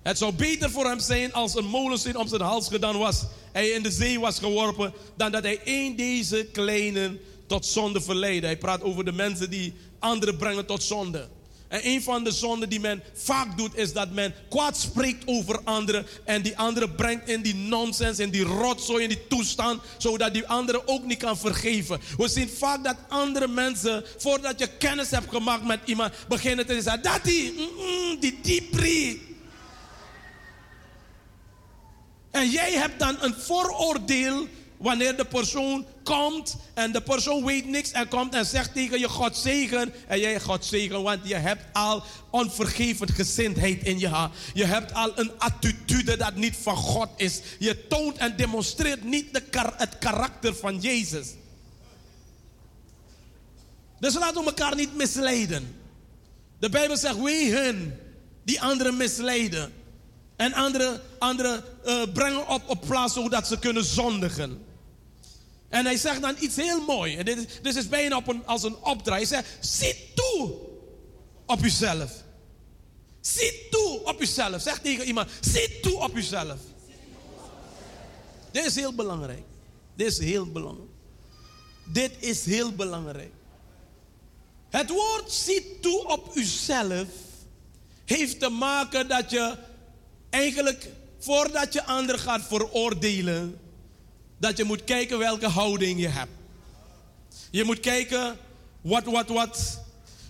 Het zou beter voor hem zijn als een molensteen om zijn hals gedaan was. Hij in de zee was geworpen. Dan dat hij een deze kleinen tot zonde verleidde. Hij praat over de mensen die anderen brengen tot zonde. En een van de zonden die men vaak doet, is dat men kwaad spreekt over anderen. En die anderen brengt in die nonsens, in die rotzooi, in die toestand. Zodat die andere ook niet kan vergeven. We zien vaak dat andere mensen, voordat je kennis hebt gemaakt met iemand, beginnen te zeggen: Dat die, mm, die dieprie. En jij hebt dan een vooroordeel wanneer de persoon komt en de persoon weet niks en komt en zegt tegen je God zegen. En jij God zegen, want je hebt al onvergevend gezindheid in je hart. Je hebt al een attitude dat niet van God is. Je toont en demonstreert niet de het karakter van Jezus. Dus laten we elkaar niet misleiden. De Bijbel zegt, wee hun die anderen misleiden. En anderen andere, uh, brengen op, op plaats zodat ze kunnen zondigen. En hij zegt dan iets heel moois. En dit, is, dit is bijna op een, als een opdracht. Hij zegt, zie toe op uzelf. Zie toe op uzelf. Zeg tegen iemand, zie toe op uzelf. Dit is heel belangrijk. Dit is heel belangrijk. Dit is heel belangrijk. Het woord zie toe op uzelf heeft te maken dat je eigenlijk voordat je anderen gaat veroordelen, dat je moet kijken welke houding je hebt. Je moet kijken wat, wat, wat,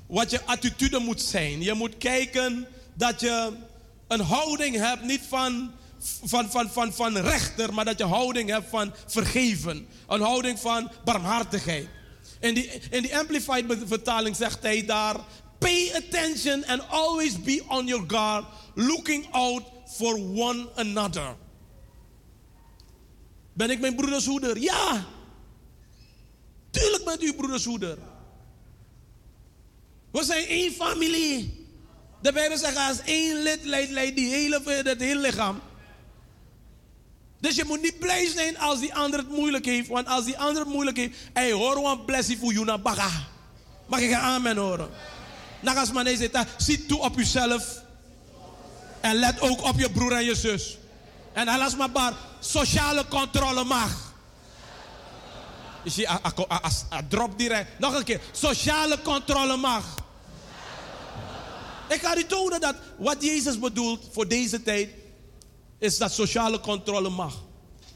wat je attitude moet zijn. Je moet kijken dat je een houding hebt, niet van, van, van, van, van rechter, maar dat je houding hebt van vergeven. Een houding van barmhartigheid. In die, in die Amplified vertaling zegt hij daar: Pay attention and always be on your guard, looking out for one another. Ben ik mijn broeders hoeder? Ja. Tuurlijk bent u broeders hoeder. We zijn één familie. De Bijbel zegt als één lid leidt, leidt die hele, het hele lichaam. Dus je moet niet blij zijn als die ander het moeilijk heeft. Want als die ander het moeilijk heeft, hey, hoor een blessing voor jou baga. Mag ik een amen horen? Nagas man zegt, zie toe op jezelf. En let ook op je broer en je zus. En alles maar bar, sociale controle mag. Je drop direct. Nog een keer, sociale controle mag. Ik ga u tonen dat wat Jezus bedoelt voor deze tijd, is dat sociale controle mag.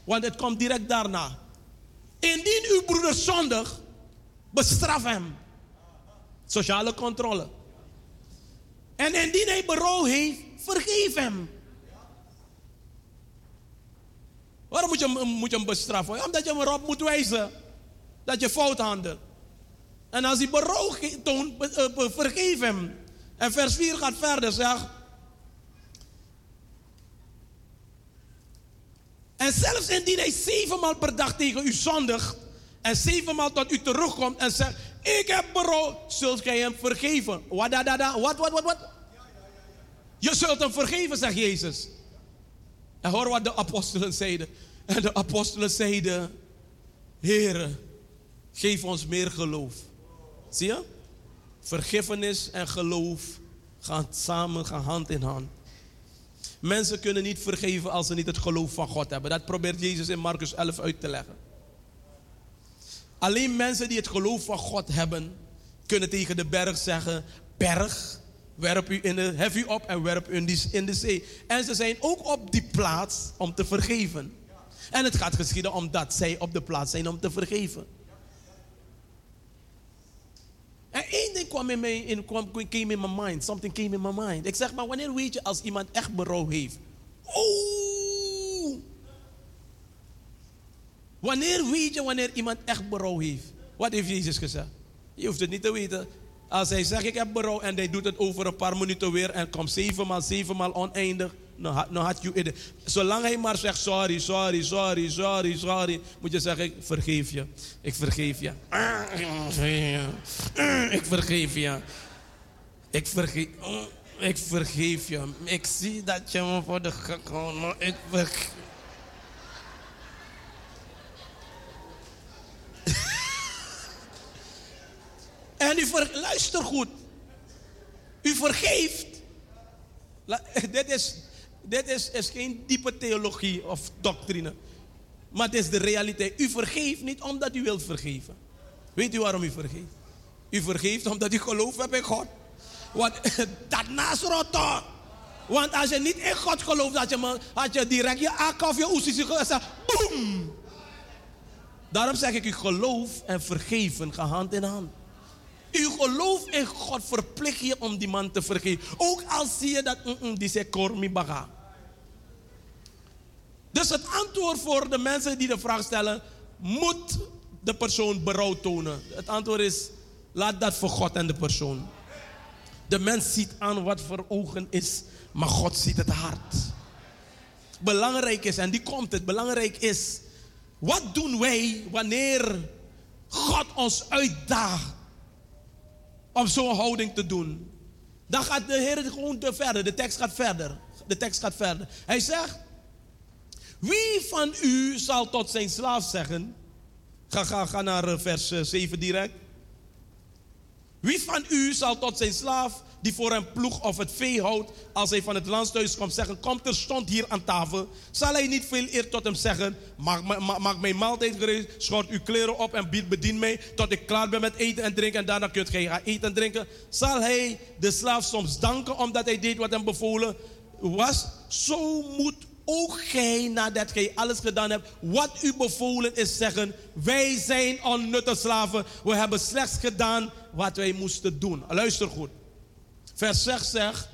Want het komt direct daarna. Indien uw broeder zondig, bestraf hem. Sociale controle. En indien hij berouw heeft, vergeef hem. Waarom moet je, hem- je hem bestraffen? Omdat je hem erop moet wijzen dat je fout handelt. En als hij berouw toont, eh, vergeef hem. En vers 4 gaat verder, zeg. En zelfs indien hij zevenmaal per dag tegen u zondigt. En zevenmaal tot u terugkomt en zegt: Ik heb berouw, zult gij hem vergeven. Wat, wat, wat, wat? Je zult hem vergeven, zegt Jezus. En hoor wat de apostelen zeiden. En de apostelen zeiden: Heere, geef ons meer geloof. Zie je? Vergiffenis en geloof gaan samen, gaan hand in hand. Mensen kunnen niet vergeven als ze niet het geloof van God hebben. Dat probeert Jezus in Marcus 11 uit te leggen. Alleen mensen die het geloof van God hebben, kunnen tegen de berg zeggen: Berg, werp u in de, hef u op en werp u in, die, in de zee. En ze zijn ook op die plaats om te vergeven. En het gaat geschieden omdat zij op de plaats zijn om te vergeven. En één ding kwam in mij, in, in my mind. Something came in my mind. Ik zeg maar, wanneer weet je als iemand echt berouw heeft? Oeh! Wanneer weet je wanneer iemand echt berouw heeft? Wat heeft Jezus gezegd? Je hoeft het niet te weten. Als hij zegt ik heb berouw en hij doet het over een paar minuten weer en komt zevenmaal, zevenmaal oneindig, dan had, dan had je. Zolang hij maar zegt sorry, sorry, sorry, sorry, sorry, moet je zeggen ik vergeef je. Ik vergeef je. Ik vergeef je. Ik vergeef Ik vergeef je. Ik zie dat je me voor de gek houdt, maar ik vergeef... En u ver, luister goed. U vergeeft. Dit is, dit is, is geen diepe theologie of doctrine. Maar het is de realiteit. U vergeeft niet omdat u wilt vergeven. Weet u waarom u vergeeft? U vergeeft omdat u gelooft hebt in God. Want dat naast rotte. Want als je niet in God gelooft, had je, had je direct je AK of je oesis gezegd. Boom! Daarom zeg ik u, geloof en vergeven gaan hand in hand. Uw geloof in God verplicht je om die man te vergeven. Ook al zie je dat, mm, mm, die zegt kormi baga. Dus het antwoord voor de mensen die de vraag stellen, moet de persoon berouw tonen? Het antwoord is, laat dat voor God en de persoon. De mens ziet aan wat voor ogen is, maar God ziet het hart. Belangrijk is, en die komt het, belangrijk is, wat doen wij wanneer God ons uitdaagt om zo'n houding te doen? Dan gaat de Heer gewoon te verder, de tekst gaat verder. De tekst gaat verder. Hij zegt, wie van u zal tot zijn slaaf zeggen, ga, ga, naar eh, vers eh, 7 direct. Wie van u zal tot zijn slaaf die voor hem ploeg of het vee houdt, als hij van het landsthuis komt zeggen, kom terstond hier aan tafel, zal hij niet veel eer tot hem zeggen, maak, ma- maak mijn maaltijd gereed, schort uw kleren op en bied, bedien mij tot ik klaar ben met eten en drinken en daarna kunt gij gaan eten en drinken. Zal hij de slaaf soms danken omdat hij deed wat hem bevolen was? Zo moet ook gij, nadat gij alles gedaan hebt, wat u bevolen is, zeggen: Wij zijn onnutte slaven. We hebben slechts gedaan wat wij moesten doen. Luister goed. Vers 6 zegt: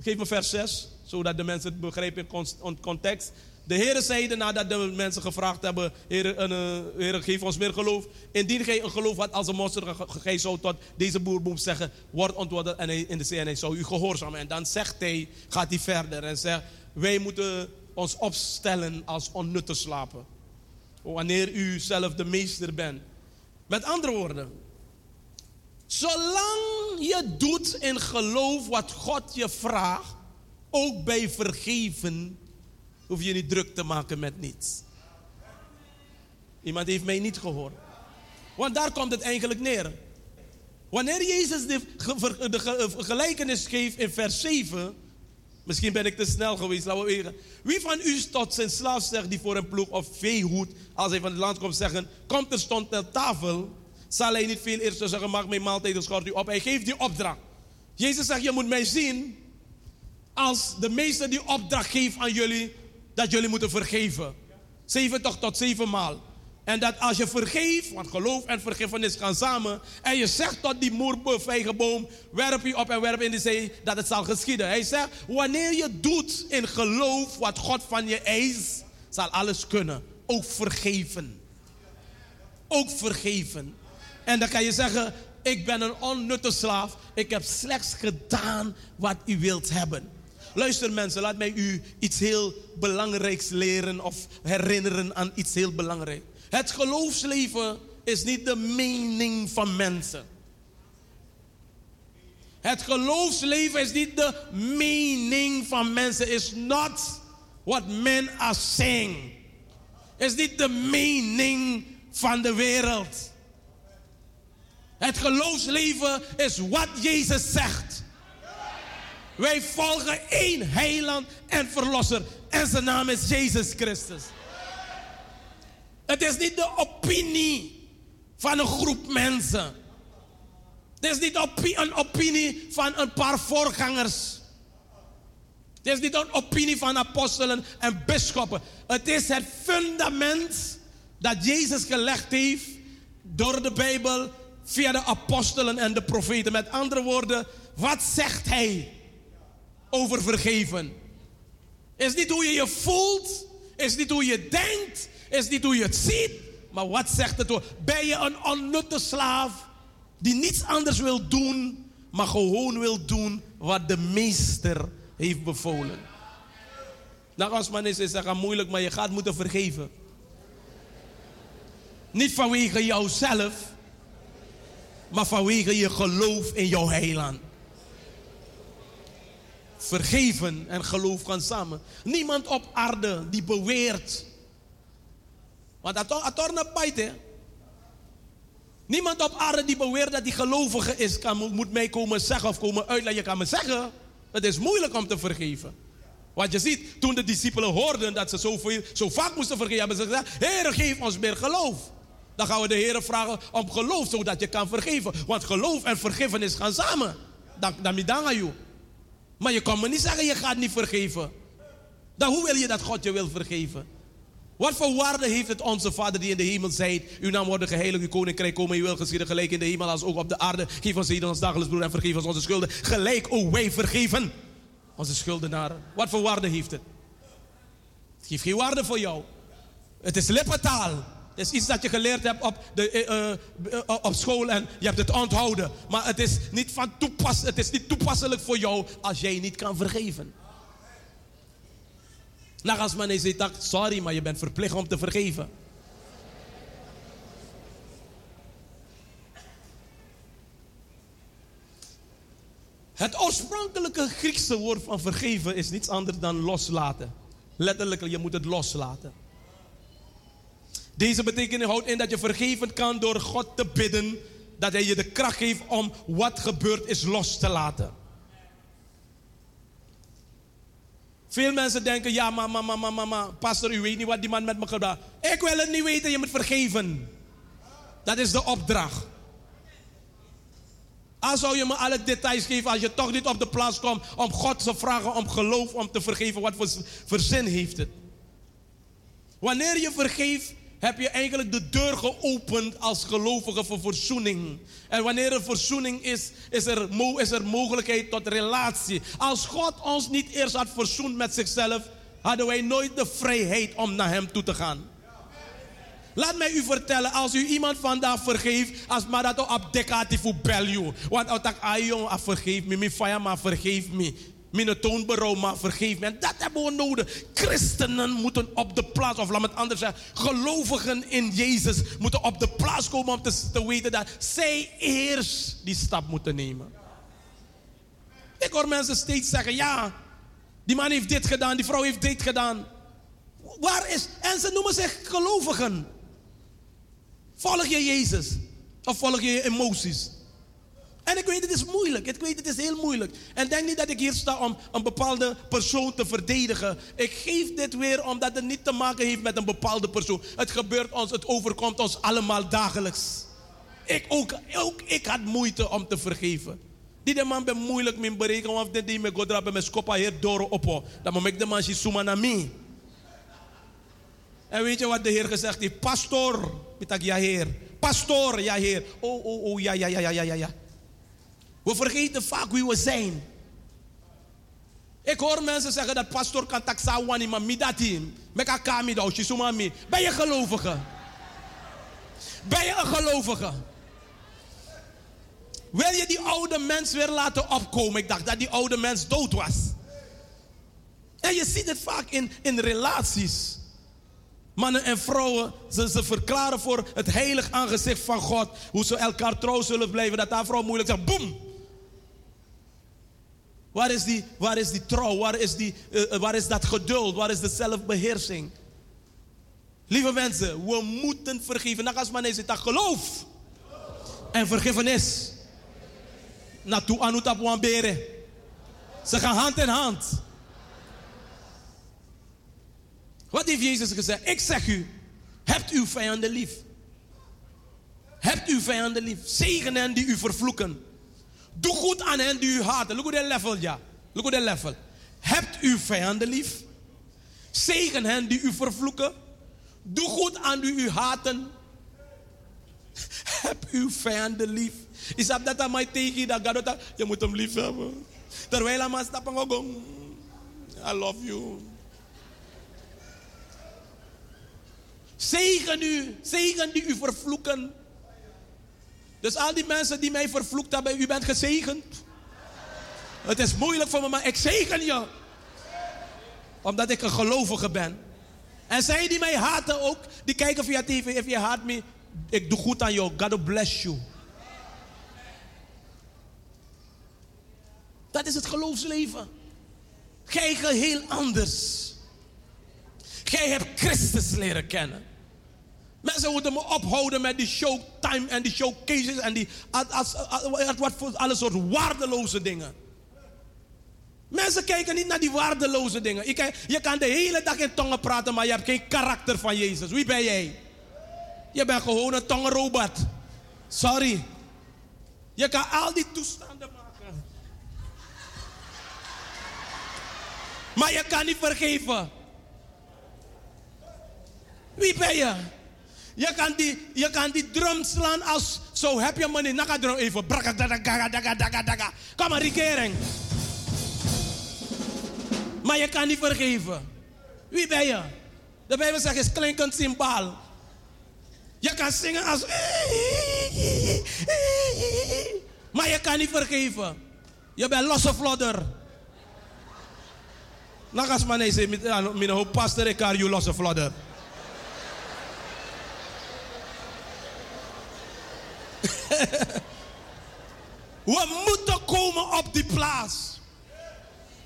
Geef me vers 6, zodat de mensen het begrijpen in context. De Heer zeide nadat de mensen gevraagd hebben: Heer, Heer geef ons meer geloof. Indien gij een geloof had als een mosterd, gij zou tot deze boerboom zeggen: Word ontworpen en hij, in de zee en hij zou u gehoorzamen. En dan zegt hij, gaat hij verder en zegt: Wij moeten ons opstellen als onnutte slapen. Wanneer u zelf de meester bent. Met andere woorden, zolang je doet in geloof wat God je vraagt, ook bij vergeven, hoef je niet druk te maken met niets. Iemand heeft mij niet gehoord. Want daar komt het eigenlijk neer. Wanneer Jezus de, ge- gelijkenis geeft in vers 7, misschien ben ik te snel geweest, laten we weten. Wie van u tot zijn slaaf zegt die voor een ploeg of vee hoedt, als hij van het land komt zeggen, komt er stond ter tafel, zal hij niet veel eerst zeggen, maak mijn maaltijd en schort u op. Hij geeft die opdracht. Jezus zegt, je moet mij zien als de meester die opdracht geeft aan jullie, dat jullie moeten vergeven. 70 tot zeven maal. En dat als je vergeeft, want geloof en vergiffenis gaan samen. En je zegt tot die moerbevijgenboom, werp je op en werp in de zee, dat het zal geschieden. Hij zegt, wanneer je doet in geloof wat God van je eist, zal alles kunnen. Ook vergeven. Ook vergeven. En dan kan je zeggen, ik ben een onnutte slaaf. Ik heb slechts gedaan wat u wilt hebben. Luister mensen, laat mij u iets heel belangrijks leren of herinneren aan iets heel belangrijks. Het geloofsleven is niet de mening van mensen. Het geloofsleven is niet de mening van mensen. Is not what men are saying. Is niet de mening van de wereld. Het geloofsleven is wat Jezus zegt. Wij volgen één heiland en verlosser. En zijn naam is Jezus Christus. Het is niet de opinie van een groep mensen. Het is niet een opinie van een paar voorgangers. Het is niet een opinie van apostelen en bisschoppen. Het is het fundament dat Jezus gelegd heeft door de Bijbel via de apostelen en de profeten. Met andere woorden, wat zegt hij over vergeven? Is niet hoe je je voelt, is niet hoe je denkt, is niet hoe je het ziet, maar wat zegt het? Ben je een onnutte slaaf die niets anders wil doen, maar gewoon wil doen wat de meester heeft bevolen? Nou, als man is, is dat moeilijk, maar je gaat moeten vergeven. Niet vanwege jouzelf, maar vanwege je geloof in jouw heiland. Vergeven en geloof gaan samen. Niemand op aarde die beweert. Want dat bijt, hè? Niemand op aarde die beweert dat hij gelovige is, kan, moet mij komen zeggen of komen uitleggen. Je kan me zeggen, het is moeilijk om te vergeven. Want je ziet, toen de discipelen hoorden dat ze zoveel, zo vaak moesten vergeven, hebben ze gezegd: Heer, geef ons meer geloof. Dan gaan we de Heer vragen om geloof, zodat je kan vergeven. Want geloof en vergiffenis gaan samen. Dan, dan je. Maar je kan me niet zeggen, je gaat niet vergeven. Dan hoe wil je dat God je wil vergeven? Wat voor waarde heeft het onze Vader die in de hemel zei: Uw naam wordt geheiligd, uw koninkrijk komen, uw wil geschieden, gelijk in de hemel als ook op de aarde. Geef ons heden ons dagelijks brood en vergeef ons onze schulden. Gelijk, o wij vergeven onze schuldenaren. Wat voor waarde heeft het? Het geeft geen waarde voor jou. Het is lippentaal. Het is iets dat je geleerd hebt op, de, eh, eh, op school en je hebt het onthouden. Maar het is, niet van toepas, het is niet toepasselijk voor jou als jij niet kan vergeven. Als men zegt, sorry, maar je bent verplicht om te vergeven. Het oorspronkelijke Griekse woord van vergeven is niets anders dan loslaten. Letterlijk, je moet het loslaten. Deze betekenis houdt in dat je vergeven kan door God te bidden dat Hij je de kracht geeft om wat gebeurd is los te laten. Veel mensen denken, ja, maar, maar, maar, maar, maar, maar, pastor, u weet niet wat die man met me gedaan Ik wil het niet weten, je moet vergeven. Dat is de opdracht. Als zou je me alle details geven als je toch niet op de plaats komt om God te vragen om geloof om te vergeven. Wat voor, voor zin heeft het? Wanneer je vergeeft, heb je eigenlijk de deur geopend als gelovige voor verzoening. En wanneer er verzoening is, is er, is er mogelijkheid tot relatie. Als God ons niet eerst had verzoend met zichzelf, hadden wij nooit de vrijheid om naar Hem toe te gaan. Laat mij u vertellen, als u iemand vandaag vergeeft, als maar dat op voor bel. Want als ik ah vergeef me, mijn maar vergeef me. Mijn toonberouw maar vergeef me. En dat hebben we nodig. Christenen moeten op de plaats, of laat me het anders zeggen, gelovigen in Jezus moeten op de plaats komen om te, te weten dat zij eerst die stap moeten nemen. Ik hoor mensen steeds zeggen, ja, die man heeft dit gedaan, die vrouw heeft dit gedaan. Waar is, en ze noemen zich gelovigen. Volg je Jezus? Of volg je je emoties? En ik weet, het is moeilijk. Ik weet, het is heel moeilijk. En denk niet dat ik hier sta om een bepaalde persoon te verdedigen. Ik geef dit weer omdat het niet te maken heeft met een bepaalde persoon. Het gebeurt ons, het overkomt ons allemaal dagelijks. Ik ook, ook ik had moeite om te vergeven. Die man ben moeilijk met berekenen, of dit die me godra bij mijn skopa hier door op. Dan moet ik de man suma na mij. En weet je wat de Heer gezegd heeft? Pastor. Dacht, ja Heer. Pastor, ja Heer. Oh, oh, oh, ja, ja, ja, ja, ja, ja. We vergeten vaak wie we zijn. Ik hoor mensen zeggen dat pastor kan taksa wani maar midati. Meka kami doosje, sumami. Ben je gelovige? Ben je een gelovige? Wil je die oude mens weer laten opkomen? Ik dacht dat die oude mens dood was. En je ziet het vaak in, in relaties. Mannen en vrouwen, ze, ze verklaren voor het heilig aangezicht van God hoe ze elkaar trouw zullen blijven. Dat haar vrouw moeilijk zegt, boem! Waar is die, waar is die trouw? Waar is, die, eh, eh, waar is dat geduld? Waar is de zelfbeheersing? Lieve mensen, we moeten vergeven. Nagasman is het geloof en vergiffenis. Natu anutap wambere. Ze gaan hand in hand. Wat heeft Jezus gezegd? Ik zeg u, hebt uw vijanden lief. Hebt uw vijanden lief. Zegen hen die u vervloeken. Doe goed aan hen die u haten. Look at that level, ja. Look at that level. Hebt uw vijanden lief. Zegen hen die u vervloeken. Doe goed aan die u haten. Heb uw vijanden lief. Is dat dat aan mij tegen dat God je moet hem lief hebben. Terwijl hij maar stappen ook. I love you. Zegen u, zegen die u vervloeken. Dus al die mensen die mij vervloekt hebben, u bent gezegend. Het is moeilijk voor me, maar ik zegen je. Omdat ik een gelovige ben. En zij die mij haten ook, die kijken via tv. If you hate me, ik doe goed aan jou. God bless you. Dat is het geloofsleven. Gij geheel anders. Gij hebt Christus leren kennen. Mensen moeten me ophouden met die showtime en die showcases en die wat voor alle soort waardeloze dingen. Mensen kijken niet naar die waardeloze dingen. Je, kan- je kan de hele dag in tongen praten, maar je hebt geen karakter van Jezus. Wie ben jij? Je bent gewoon een tongenrobot. Sorry. Je kan al die toestanden maken. Maar je kan niet vergeven. Wie ben je? Je kan die, je kan die drum slaan als zo heb je money. Naka drum even. Braka, daga, daga, daga, daga. Kom maar, regering. Maar je kan niet vergeven. Wie ben je? De Bijbel zegt is klinkend symbaal. Je kan zingen als. Maar je kan niet vergeven. Je bent losse vlodder. Nagas man zei, mijn hoop pastor ik je losse vlodder. We moeten komen op die plaats.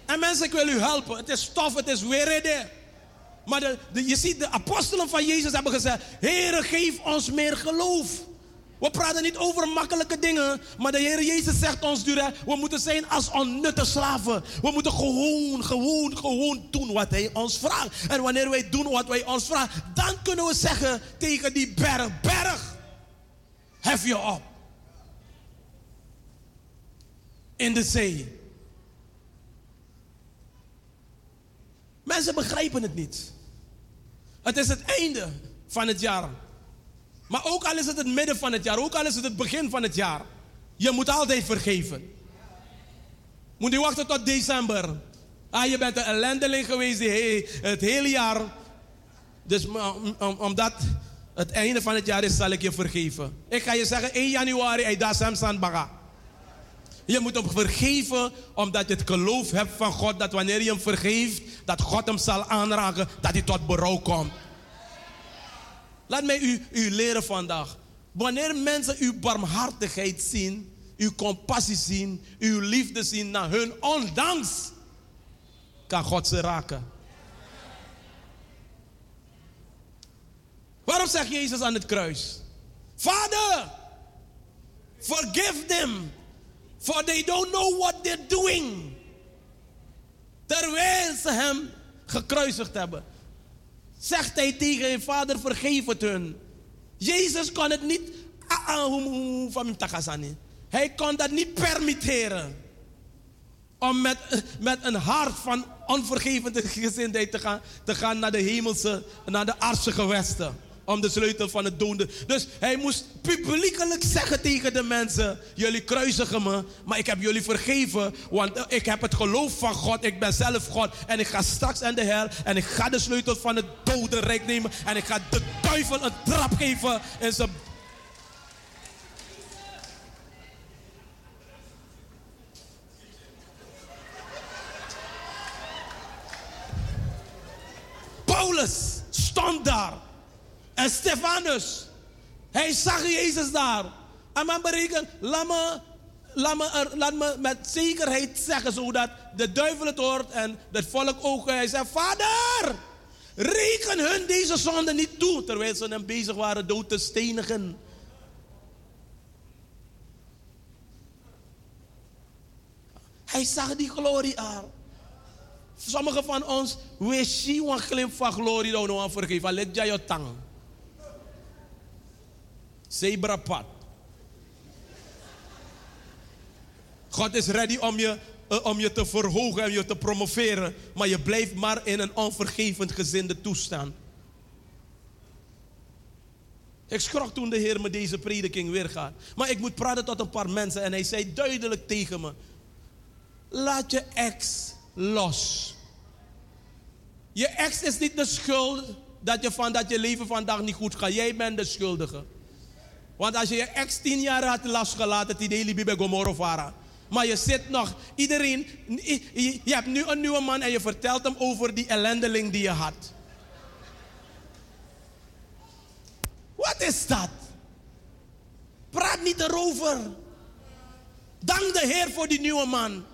En mensen, ik wil u helpen. Het is tof, het is weer Maar de, je ziet, de apostelen van Jezus hebben gezegd: Heere, geef ons meer geloof. We praten niet over makkelijke dingen, maar de Heer Jezus zegt ons we moeten zijn als onnutte slaven. We moeten gewoon, gewoon, gewoon doen wat Hij ons vraagt. En wanneer wij doen wat Hij ons vraagt, dan kunnen we zeggen tegen die berg, berg, hef je op. In de zee. Mensen begrijpen het niet. Het is het einde van het jaar. Maar ook al is het het midden van het jaar, ook al is het het begin van het jaar. Je moet altijd vergeven. Moet je wachten tot december. Ah, je bent een ellendeling geweest die he- het hele jaar. Dus om- om- omdat het einde van het jaar is, zal ik je vergeven. Ik ga je zeggen, 1 januari, hij daar Sam Sandbaga. Je moet hem vergeven omdat je het geloof hebt van God dat wanneer je hem vergeeft, dat God hem zal aanraken, dat hij tot berouw komt. Laat mij u, u leren vandaag. Wanneer mensen uw barmhartigheid zien, uw compassie zien, uw liefde zien naar hun ondanks, kan God ze raken. Waarom zegt Jezus aan het kruis? Vader, forgive them, for they don't know what they're doing. Terwijl ze hem gekruisigd hebben, zegt hij tegen hem: Vader, vergeef het hun. Jezus kon het niet. ah, ah. Hij kon dat niet permitteren. Om met, met een hart van onvergevende gezindheid te gaan, te gaan naar de hemelse, naar de aardse gewesten. Om de sleutel van het doende. Dus hij moest publiekelijk zeggen tegen de mensen: Jullie kruisigen me, maar ik heb jullie vergeven. Want ik heb het geloof van God. Ik ben zelf God. En ik ga straks aan de hel. En ik ga de sleutel van het dodenrijk nemen. En ik ga de duivel een trap geven in zijn Paulus stond daar. En Stefanus. Hij zag Jezus daar. En men berekent, laat me, laat, me laat me met zekerheid zeggen, zodat de duivel het hoort en het volk ook. Hij zei, vader, reken hun deze zonde niet toe. Terwijl ze hem bezig waren dood te stenigen. Hij zag die glorie aan. Sommigen van ons, we zien een glimp van glorie we nog aan vergeven. Let jij je tang. Zebrapad. God is ready om je, eh, om je te verhogen en je te promoveren. Maar je blijft maar in een onvergevend gezinde toestand. Ik schrok toen de Heer me deze prediking weergaat. Maar ik moet praten tot een paar mensen. En hij zei duidelijk tegen me. Laat je ex los. Je ex is niet de schuld dat je van dat je leven vandaag niet goed gaat. Jij bent de schuldige. Want als je je ex tien jaar had losgelaten, die hele bij Gomorrah Maar je zit nog, iedereen, je hebt nu een nieuwe man en je vertelt hem over die ellendeling die je had. Wat is dat? Praat niet erover. Dank de Heer voor die nieuwe man.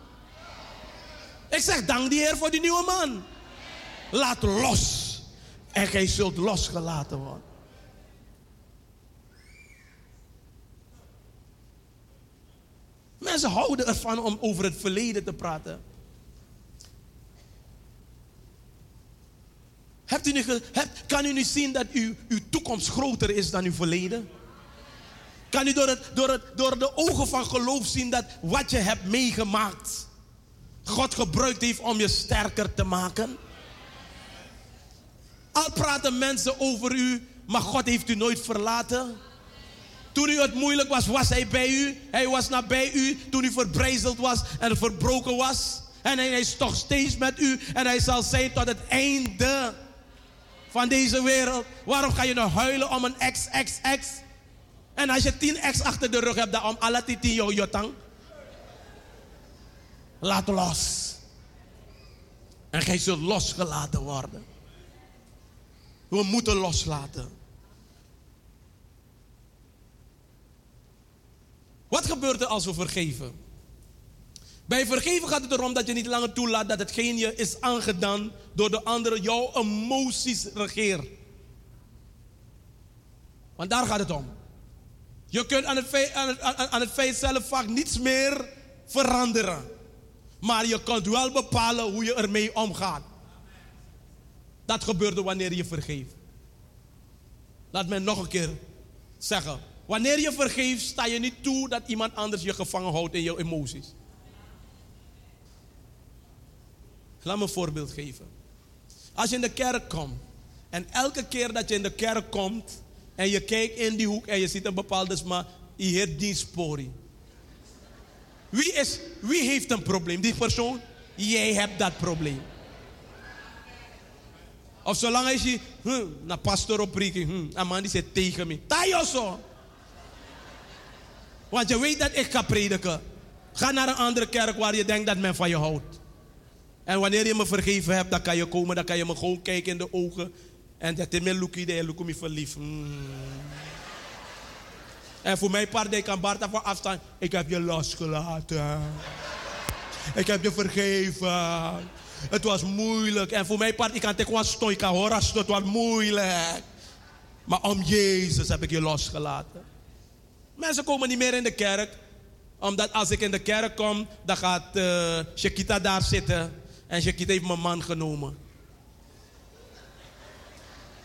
Ik zeg dank de Heer voor die nieuwe man. Laat los. En gij zult losgelaten worden. Mensen houden ervan om over het verleden te praten. Hebt u nu kan u nu zien dat uw, uw toekomst groter is dan uw verleden? Kan u door, het, door, het, door de ogen van geloof zien dat wat je hebt meegemaakt, God gebruikt heeft om je sterker te maken? Al praten mensen over u, maar God heeft u nooit verlaten. Toen u het moeilijk was, was hij bij u. Hij was nabij u toen u verbrijzeld was en verbroken was. En hij is toch steeds met u. En hij zal zijn tot het einde van deze wereld. Waarom ga je nou huilen om een ex, ex, ex? En als je tien ex achter de rug hebt, dan om alle tien jouw jotang. Laat los. En gij zult losgelaten worden. We moeten loslaten. Wat gebeurt er als we vergeven? Bij vergeven gaat het erom dat je niet langer toelaat dat hetgeen je is aangedaan door de andere jouw emoties regeert. Want daar gaat het om. Je kunt aan het, feit, aan, het, zelf vaak niets meer veranderen. Maar je kunt wel bepalen hoe je ermee omgaat. Dat gebeurde wanneer je vergeeft. Laat me nog een keer zeggen. Wanneer je vergeeft, sta je niet toe dat iemand anders je gevangen houdt in je emoties. Laat me een voorbeeld geven. Als je in de kerk komt en elke keer dat je in de kerk komt en je kijkt in die hoek en je ziet een bepaalde sma, je heet die sporie. Wie, is, wie heeft een probleem? Die persoon? Jij hebt dat probleem. Of zolang als je naar pastor opreking, hm, een man die zit tegen me. Tayoso. Want je weet dat ik ga prediken. Ga naar een andere kerk waar je denkt dat men van je houdt. En wanneer je me vergeven hebt, dan kan je komen, dan kan je me gewoon kijken in de ogen. En dat is mijn lookie, dat look me verliefd. Hmm. En voor mijn part, ik kan Barta van afstand. Ik heb je losgelaten. Ik heb je vergeven. Het was moeilijk. En voor mijn part, ik kan. Ik kan horen, het was moeilijk. Maar om Jezus heb ik je losgelaten. Mensen komen niet meer in de kerk. Omdat als ik in de kerk kom, dan gaat eh Shakita daar zitten. En Shakita heeft mijn man genomen.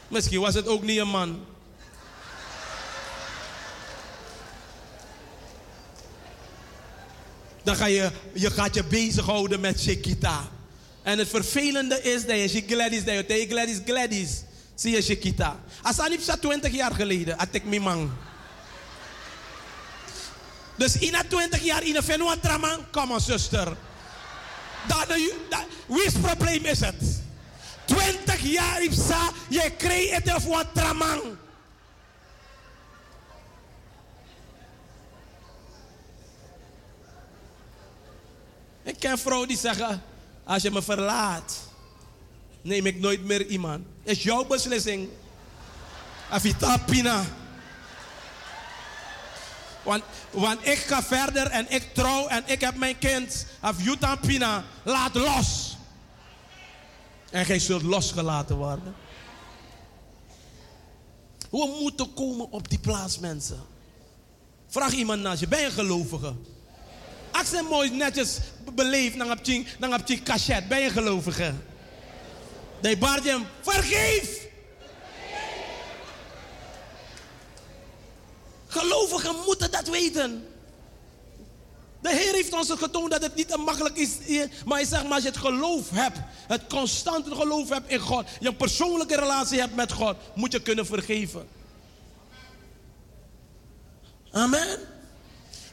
Misschien was het ook niet een man. Dan ga je, je gaat je bezighouden met Chiquita. En het vervelende is dat je Gladys, dat je Gladys, Gladys, zie je Chiquita. Als niet 20 jaar geleden, had ik mijn man. Dus in 20 jaar in een fenomen traman, kom maar zuster. Dat, dat, wie's probleem is het? 20 jaar ipsa, je kreeg het wat traman. Ik ken vrouwen die zeggen, als je me verlaat, neem ik nooit meer iemand. Is jouw beslissing. Avita Pina. Want, want ik ga verder en ik trouw en ik heb mijn kind. Avita Pina, laat los. En gij zult losgelaten worden. We moeten komen op die plaats, mensen. Vraag iemand naast je, ben je gelovige? Als je mooi netjes beleefd, dan heb je, je cachet. Ben je gelovige? De barjem, vergeef! Gelovigen moeten dat weten. De Heer heeft ons getoond dat het niet makkelijk is. Maar hij zegt, maar als je het geloof hebt, het constante geloof hebt in God, je een persoonlijke relatie hebt met God, moet je kunnen vergeven. Amen.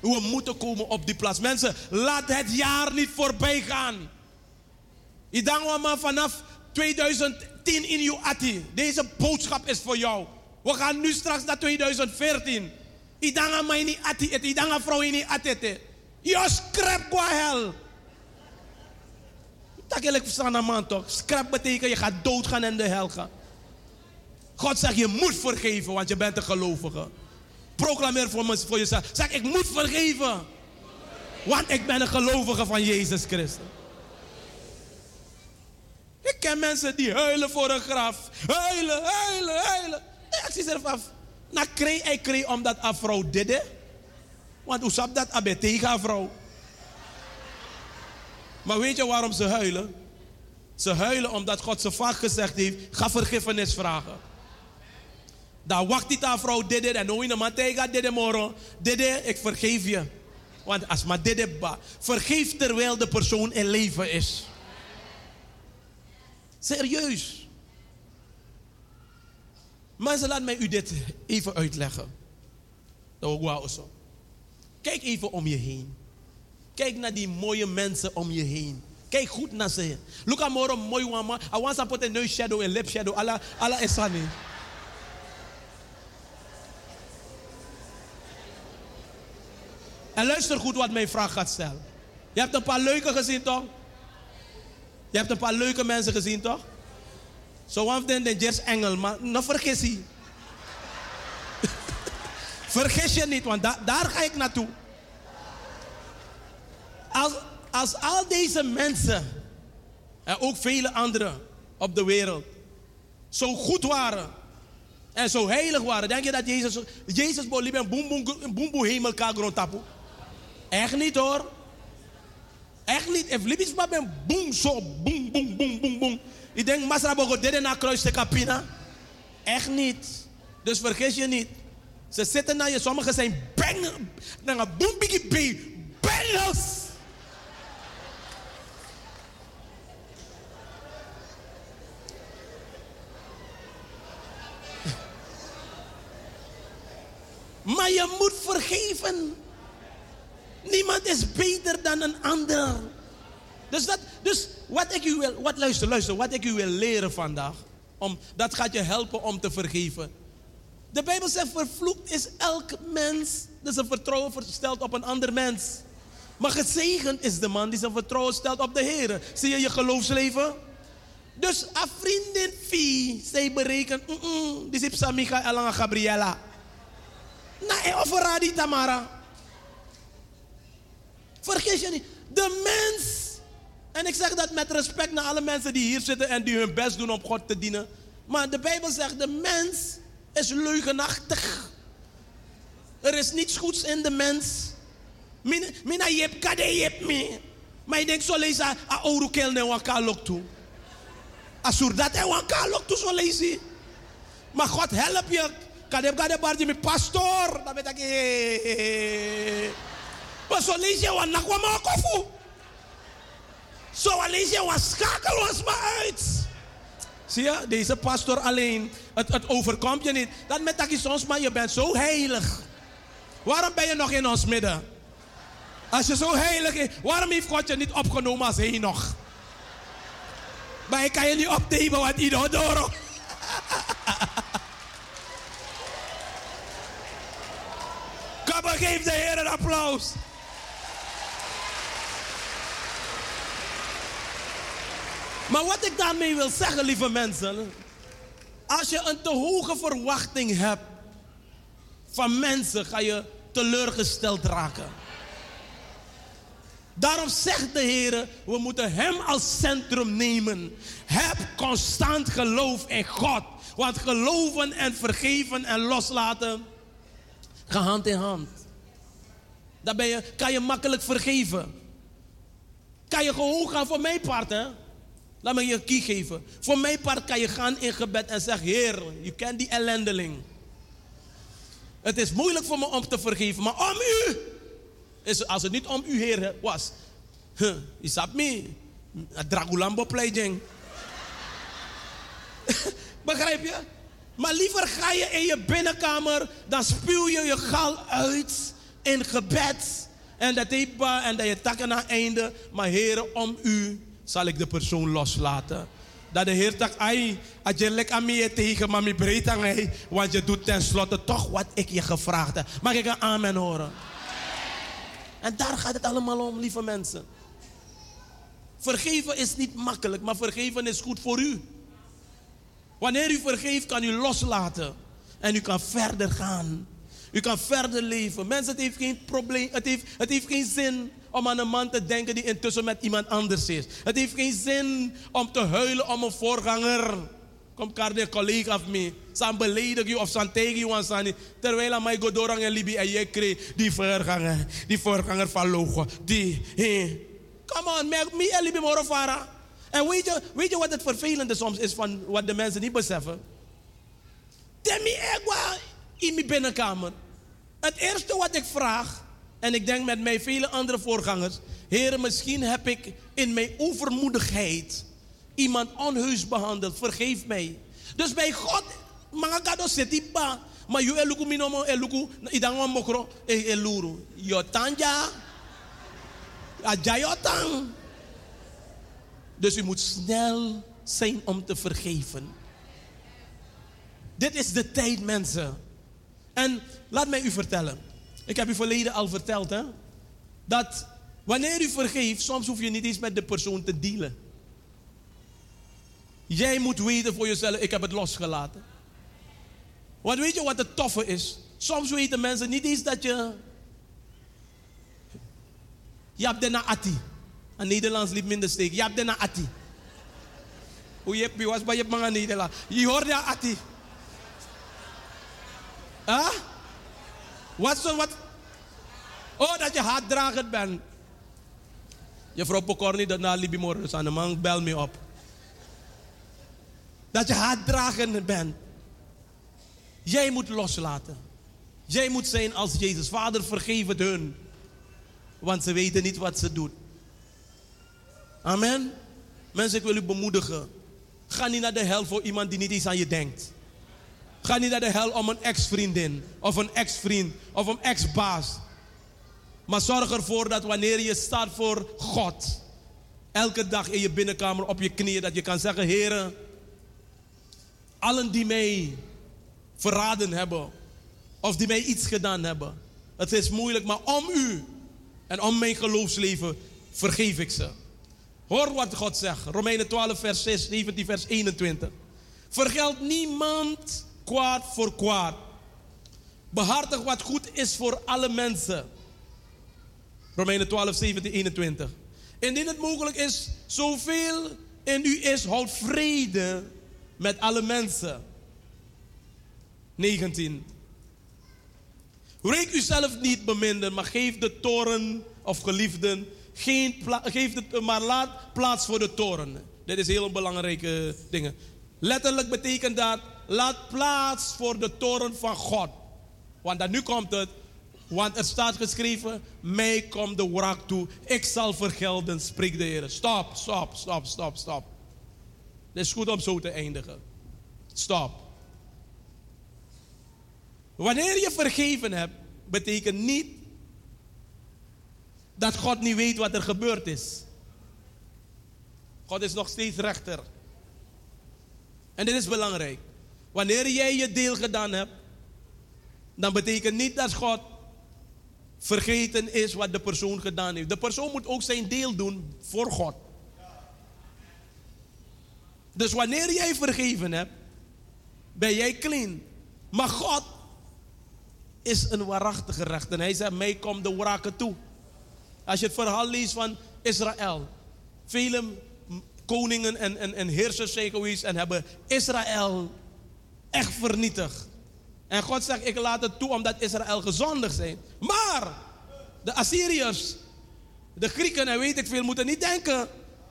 We moeten komen op die plaats. Mensen, laat het jaar niet voorbij gaan. Ik denk maar vanaf 2010 in uw atti. Deze boodschap is voor jou. We gaan nu straks naar 2014. Mij niet atti. Ik denk aan vrouw niet atti. Je scrap qua hel. Ik verstaan aan man toch. Scrap betekent je gaat doodgaan en de hel gaan. God zegt je moet vergeven, want je bent een gelovige. Proclameer voor, me, voor jezelf. Zeg ik moet vergeven. Want ik ben een gelovige van Jezus Christus. Ik ken mensen die huilen voor een graf. Huilen, huilen, huilen. Ik zie zelf af. Nou, kreeg ik kreeg omdat een vrouw dit. Want hoe snap dat? Abe tegen een vrouw. Maar weet je waarom ze huilen? Ze huilen omdat God zo vaak gezegd heeft: ga vergiffenis vragen. Dan wacht die aan vrouw dit en nooit een man tegen dit morgen. Dit ik vergeef je. Want als maar dit ba, vergeef terwijl de persoon in leven is. Serieus. Mensen, laat mij u dit even uitleggen. Zo. Kijk even om je heen. Kijk naar die mooie mensen om je heen. Kijk goed naar ze. Look at more mooi mama. I want to put a nose shadow and lip shadow. Alla, alla is sunny. En luister goed wat mijn vraag gaat stellen. Je hebt een paar leuke gezien, toch? Je hebt een paar leuke mensen gezien, toch? Zo van den de Jers Engel, maar nou vergis je. vergis je niet, want da daar ga ik naartoe. Als, als al deze mensen, en ook vele anderen op de wereld, zo goed waren en zo heilig waren, denk je dat Jezus, Jezus liep en boem boem boem boem hemel kagron tapu? Echt niet hoor. Echt niet. If libis maar ben boem zo, boem, boem, boem, Ik denk, Masra Bogo, dit na kruis de kapina. Echt niet. Dus vergis je niet. Ze zitten naar je, sommigen zijn bang, naar een boem, biggie, bee, bangers. Maar je moet vergeven. Niemand is beter dan een ander. Dus, dat, dus wat ik u wil, wat, luister, luister, wat ik u wil leren vandaag, om, dat gaat je helpen om te vergeven. De Bijbel zegt, vervloekt is elk mens die zijn vertrouwen stelt op een ander mens. Maar gezegend is de man die zijn vertrouwen stelt op de Heer. Zie je je geloofsleven? Dus een vriendin zij berekent, mm -mm, die is Micha Elanga Gabriela. Nou, of Radi Tamara. Vergis je niet. De mens. En ik zeg dat met respect naar alle mensen die hier zitten en die hun best doen om God te dienen. Maar de Bijbel zegt, de mens is leugenachtig. Er is niets goeds in de mens. Mina jep kade jep me. Maar ik denk zo lezen a oru kel ne waka lok toe. Asur dat e waka lok toe zo lezen. Maar God help je. Kadeb kade bardi mi pastor. Dan ben ik Maar zo lees je. Zo lees je wat schakel ons maar uit. Zie je, deze pastor alleen, het, het overkomt je niet. Dat met dat je soms maar, je bent zo heilig. Waarom ben je nog in ons midden? Als je zo heilig is, waarom heeft God je niet opgenomen als nog? Maar ik kan je niet opnemen, want door. Kom maar, geef de Heer een applaus. Maar wat ik daarmee wil zeggen, lieve mensen. Als je een te hoge verwachting hebt van mensen, ga je teleurgesteld raken. Daarom zegt de Heer, we moeten Hem als centrum nemen. Heb constant geloof in God. Want geloven en vergeven en loslaten gaan hand in hand. Dan kan je makkelijk vergeven. Kan je gewoon gaan voor mijn part? Laat me je een key geven. Voor mijn part kan je gaan in gebed en zeggen: Heer, je kent die ellendeling. Het is moeilijk voor me om te vergeven, maar om u. Is, als het niet om u, Heer, was. Is dat me? Dragulambo playing. Begrijp je? Maar liever ga je in je binnenkamer, dan spuw je je gal uit in gebed. En dat en dat je takken aan einde. Maar Heer, om u zal ik de persoon loslaten. Dat de Heer zegt, ai, als je lekker aan mij tegen, maar me breed aan mij, want je doet tenslotte toch wat ik je gevraagd heb. Mag ik een amen horen? En daar gaat het allemaal om, lieve mensen. Vergeven is niet makkelijk, maar vergeven is goed voor u. Wanneer u vergeeft, kan u loslaten. En u kan verder gaan. U kan verder leven. Mensen, het heeft geen probleem. Het heeft, het heeft geen zin om aan een man te denken die intussen met iemand anders is. Het heeft geen zin om te huilen om een voorganger. Kom de collega af me. San beledig je of san tegen je aan Terwijl aan mij godorang en Libi en je kreeg die voorganger. Die voorganger van logo. Die. Come on, me en Libi morofara. En weet je, je wat het vervelende soms is van wat de mensen niet beseffen? Demi egwa in mijn binnenkamer. Het eerste wat ik vraag, en ik denk met mij vele andere voorgangers, heren, misschien heb ik in mijn overmoedigheid iemand onheus behandeld. Vergeef mij. Dus bij God, mga gado seti ba, maar je eluku minomo eluku, idang wan mokro, e eluru. Yotanja, ajayotang. Dus u moet snel zijn om te vergeven. Dit is de tijd, mensen. En laat mij u vertellen. Ik heb u verleden al verteld, hè. Dat wanneer u vergeeft, soms hoef je niet eens met de persoon te dealen. Jij moet weten voor jezelf, ik heb het losgelaten. Want weet je wat het toffe is? Soms weten mensen niet eens dat je... Je hebt de na ati. Een Nederlands liep minder steek. Je hebt de na ati. Hoe je was bij je mga Nederland. Je hoort ja ati. Huh? Wat zo wat? Oh, dat je haatdragend bent. Juffrouw Pokorni, dat na Libi morgen aan de man, bel me op. Dat je haatdragend bent. Jij moet loslaten. Jij moet zijn als Jezus. Vader, vergeef het hun. Want ze weten niet wat ze doen. Amen. Mensen, ik wil u bemoedigen. Ga niet naar de hel voor iemand die niet eens aan je denkt. Ga niet naar de hel om een ex-vriendin, of een ex-vriend, of een ex-baas. Maar zorg ervoor dat wanneer je staat voor God, elke dag in je binnenkamer op je knieën, dat je kan zeggen: Heren, allen die mij verraden hebben, of die mij iets gedaan hebben, het is moeilijk, maar om u en om mijn geloofsleven vergeef ik ze. Hoor wat God zegt. Romeinen 12, vers 6, 17, vers 21. Vergeld niemand kwaad voor kwaad. Behartig wat goed is voor alle mensen. Romeinen 12, 17, 21. Indien het mogelijk is, zoveel in u is, houd vrede met alle mensen. 19. Reek uzelf niet beminder, maar geef de toren of geliefden geen geef het, maar laat plaats voor de toren. Dit is heel belangrijke dingen. Letterlijk betekent dat, laat plaats voor de toren van God. Want dan nu komt het, Want er staat geschreven, mij komt de wraak toe. Ik zal vergelden, spreekt de Heer. Stop, stop, stop, stop, stop. Het is goed om zo te eindigen. Stop. Wanneer je vergeven hebt, betekent niet dat God niet weet wat er gebeurd is. God is nog steeds rechter. En dit is belangrijk. Wanneer jij je deel gedaan hebt, dan betekent niet dat God vergeten is wat de persoon gedaan heeft. De persoon moet ook zijn deel doen voor God. Dus wanneer jij vergeven hebt, ben jij clean. Maar God is een waarachtige rechter. En hij zegt, mij komt de wraken toe. Als je het verhaal leest van Israël. Vele koningen en, en, en heersers en hebben Israël echt vernietigd. En God zegt, ik laat het toe omdat Israël gezondig zijn. Maar de Assyriërs, de Grieken en weet ik veel, moeten niet denken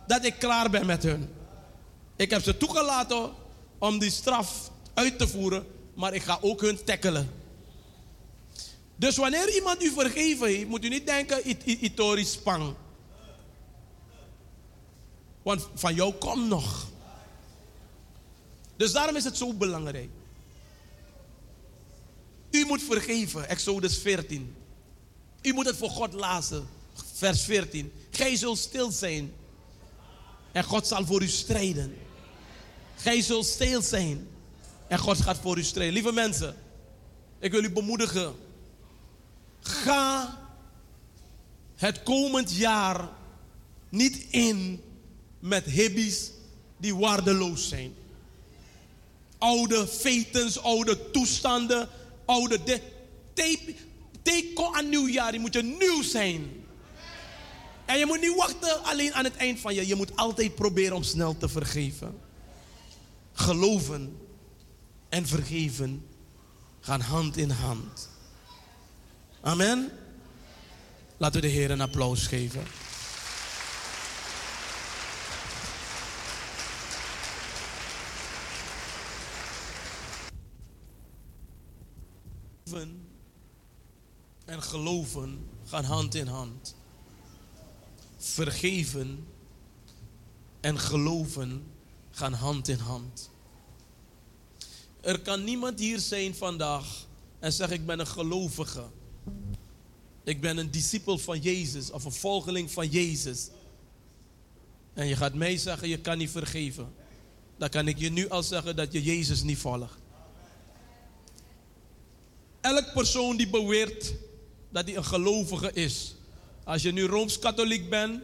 dat ik klaar ben met hun. Ik heb ze toegelaten om die straf uit te voeren, maar ik ga ook hun tackelen. Dus wanneer iemand u vergeven heeft, moet u niet denken, it, it, itori spang. Want van jou komt nog. Dus daarom is het zo belangrijk. U moet vergeven, Exodus 14. U moet het voor God laten, vers 14. Gij zult stil zijn en God zal voor u strijden. Gij zult stil zijn en God gaat voor u strijden. Lieve mensen, ik wil u bemoedigen. Ga het komend jaar niet in met hibbies die waardeloos zijn. Oude fetens, oude toestanden, oude... De, take, aan nieuwjaar, die moet je nieuw zijn. En je moet niet wachten alleen aan het eind van je. Je moet altijd proberen om snel te vergeven. Geloven en vergeven gaan hand in hand. Amen. Laten we de Heer een applaus geven. En geloven gaan hand in hand. Vergeven en geloven gaan hand in hand. Er kan niemand hier zijn vandaag en zeggen ik ben een gelovige. Ik ben een discipel van Jezus of een volgeling van Jezus. En je gaat mij zeggen je kan niet vergeven. Dan kan ik je nu al zeggen dat je Jezus niet volgt. Elk persoon die beweert dat hij een gelovige is. Als je nu Rooms-Katholiek bent,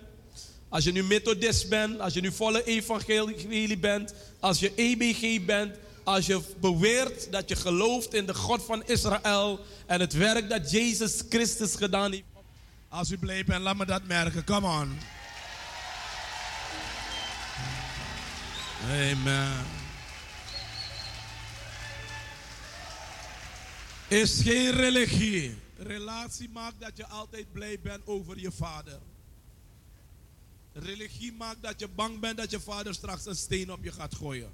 als je nu Methodist bent, als je nu volle evangelie bent, als je EBG bent, als je beweert dat je gelooft in de God van Israël en het werk dat Jezus Christus gedaan heeft. Als u blij bent, laat me dat merken. Come on. Amen. Is geen religie. Relatie maakt dat je altijd blij bent over je vader. Religie maakt dat je bang bent dat je vader straks een steen op je gaat gooien.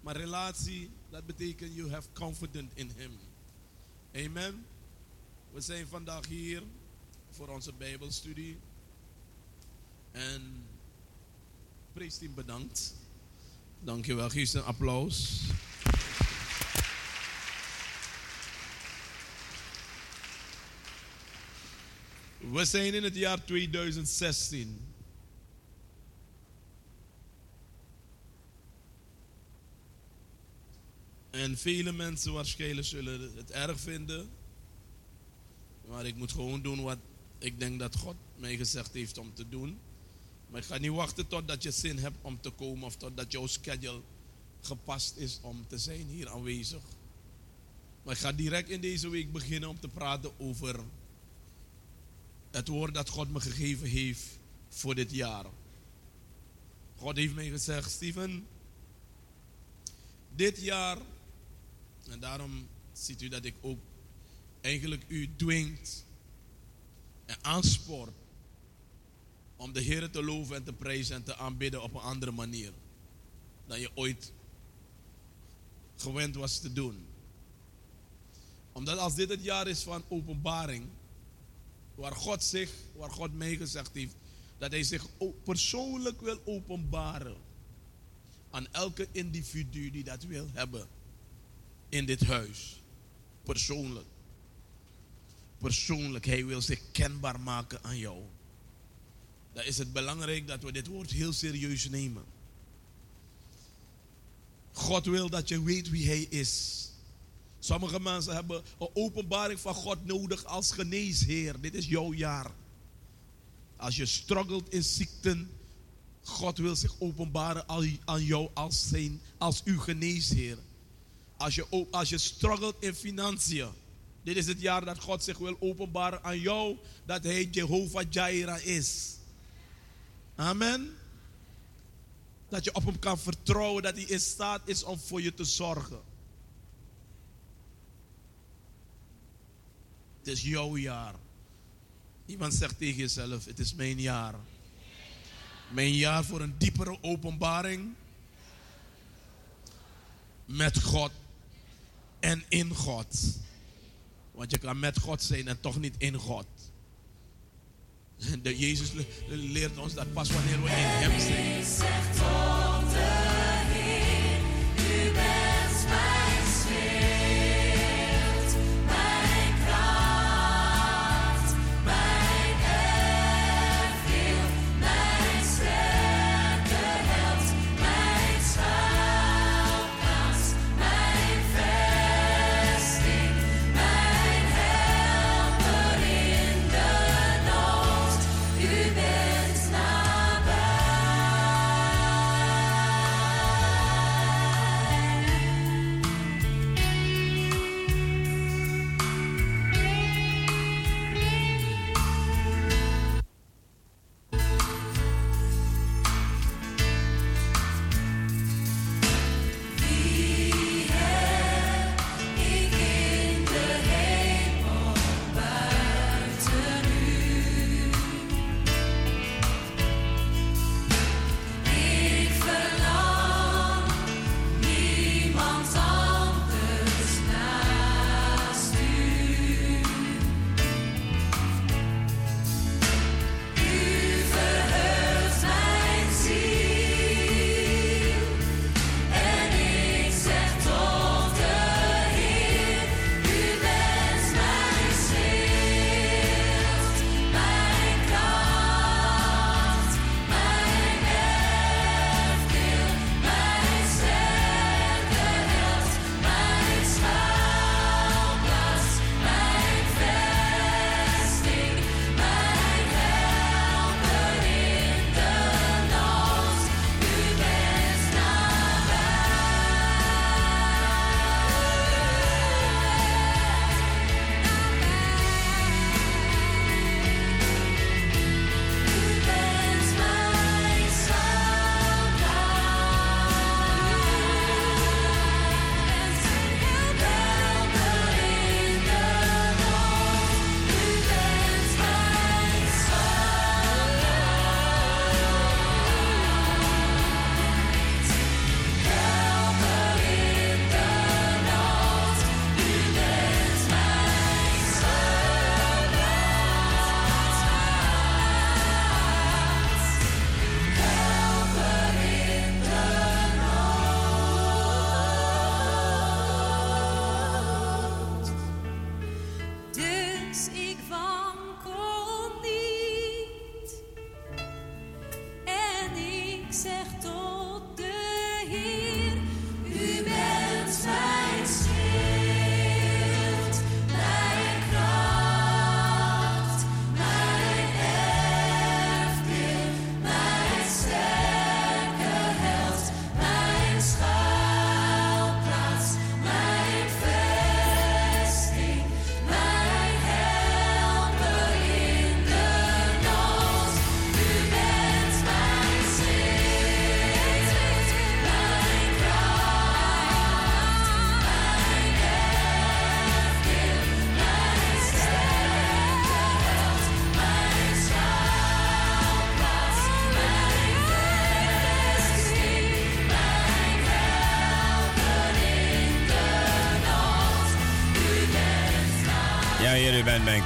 Maar relatie, dat betekent you have confidence in him. Amen. We zijn vandaag hier voor onze Bijbelstudie. En preesteam bedankt. Dankjewel. Geef een applaus. We zijn in het jaar 2016. En vele mensen waarschijnlijk zullen het erg vinden. Maar ik moet gewoon doen wat ik denk dat God mij gezegd heeft om te doen. Maar ik ga niet wachten totdat je zin hebt om te komen of totdat jouw schedule gepast is om te zijn hier aanwezig. Maar ik ga direct in deze week beginnen om te praten over het woord dat God me gegeven heeft voor dit jaar. God heeft mij gezegd, Steven, dit jaar, en daarom ziet u dat ik ook eigenlijk u dwingt en aanspoort om de Heer te loven en te prijzen en te aanbidden op een andere manier dan je ooit gewend was te doen. Omdat als dit het jaar is van openbaring, waar God zich, waar God mij gezegd heeft, dat hij zich persoonlijk wil openbaren aan elke individu die dat wil hebben in dit huis. Persoonlijk. Persoonlijk, hij wil zich kenbaar maken aan jou. Dan is het belangrijk dat we dit woord heel serieus nemen. God wil dat je weet wie hij is. Sommige mensen hebben een openbaring van God nodig als geneesheer. Dit is jouw jaar. Als je struggelt in ziekten, God wil zich openbaren aan- jou als, zijn, als uw geneesheer. Als je, als je struggelt in financiën, dit is het jaar dat God zich wil openbaren aan jou, dat Hij Jehovah Jireh is. Amen. Dat je op Hem kan vertrouwen, dat Hij in staat is om voor je te zorgen. Het is jouw jaar. Iemand zegt tegen jezelf, het is mijn jaar. Mijn jaar voor een diepere openbaring met God en in God. Want je kan met God zijn en toch niet in God. De Jezus le- leert ons dat pas wanneer we in Hem zijn.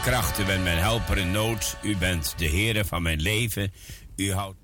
Mijn kracht, u bent mijn helper in nood. U bent de Heere van mijn leven. U houdt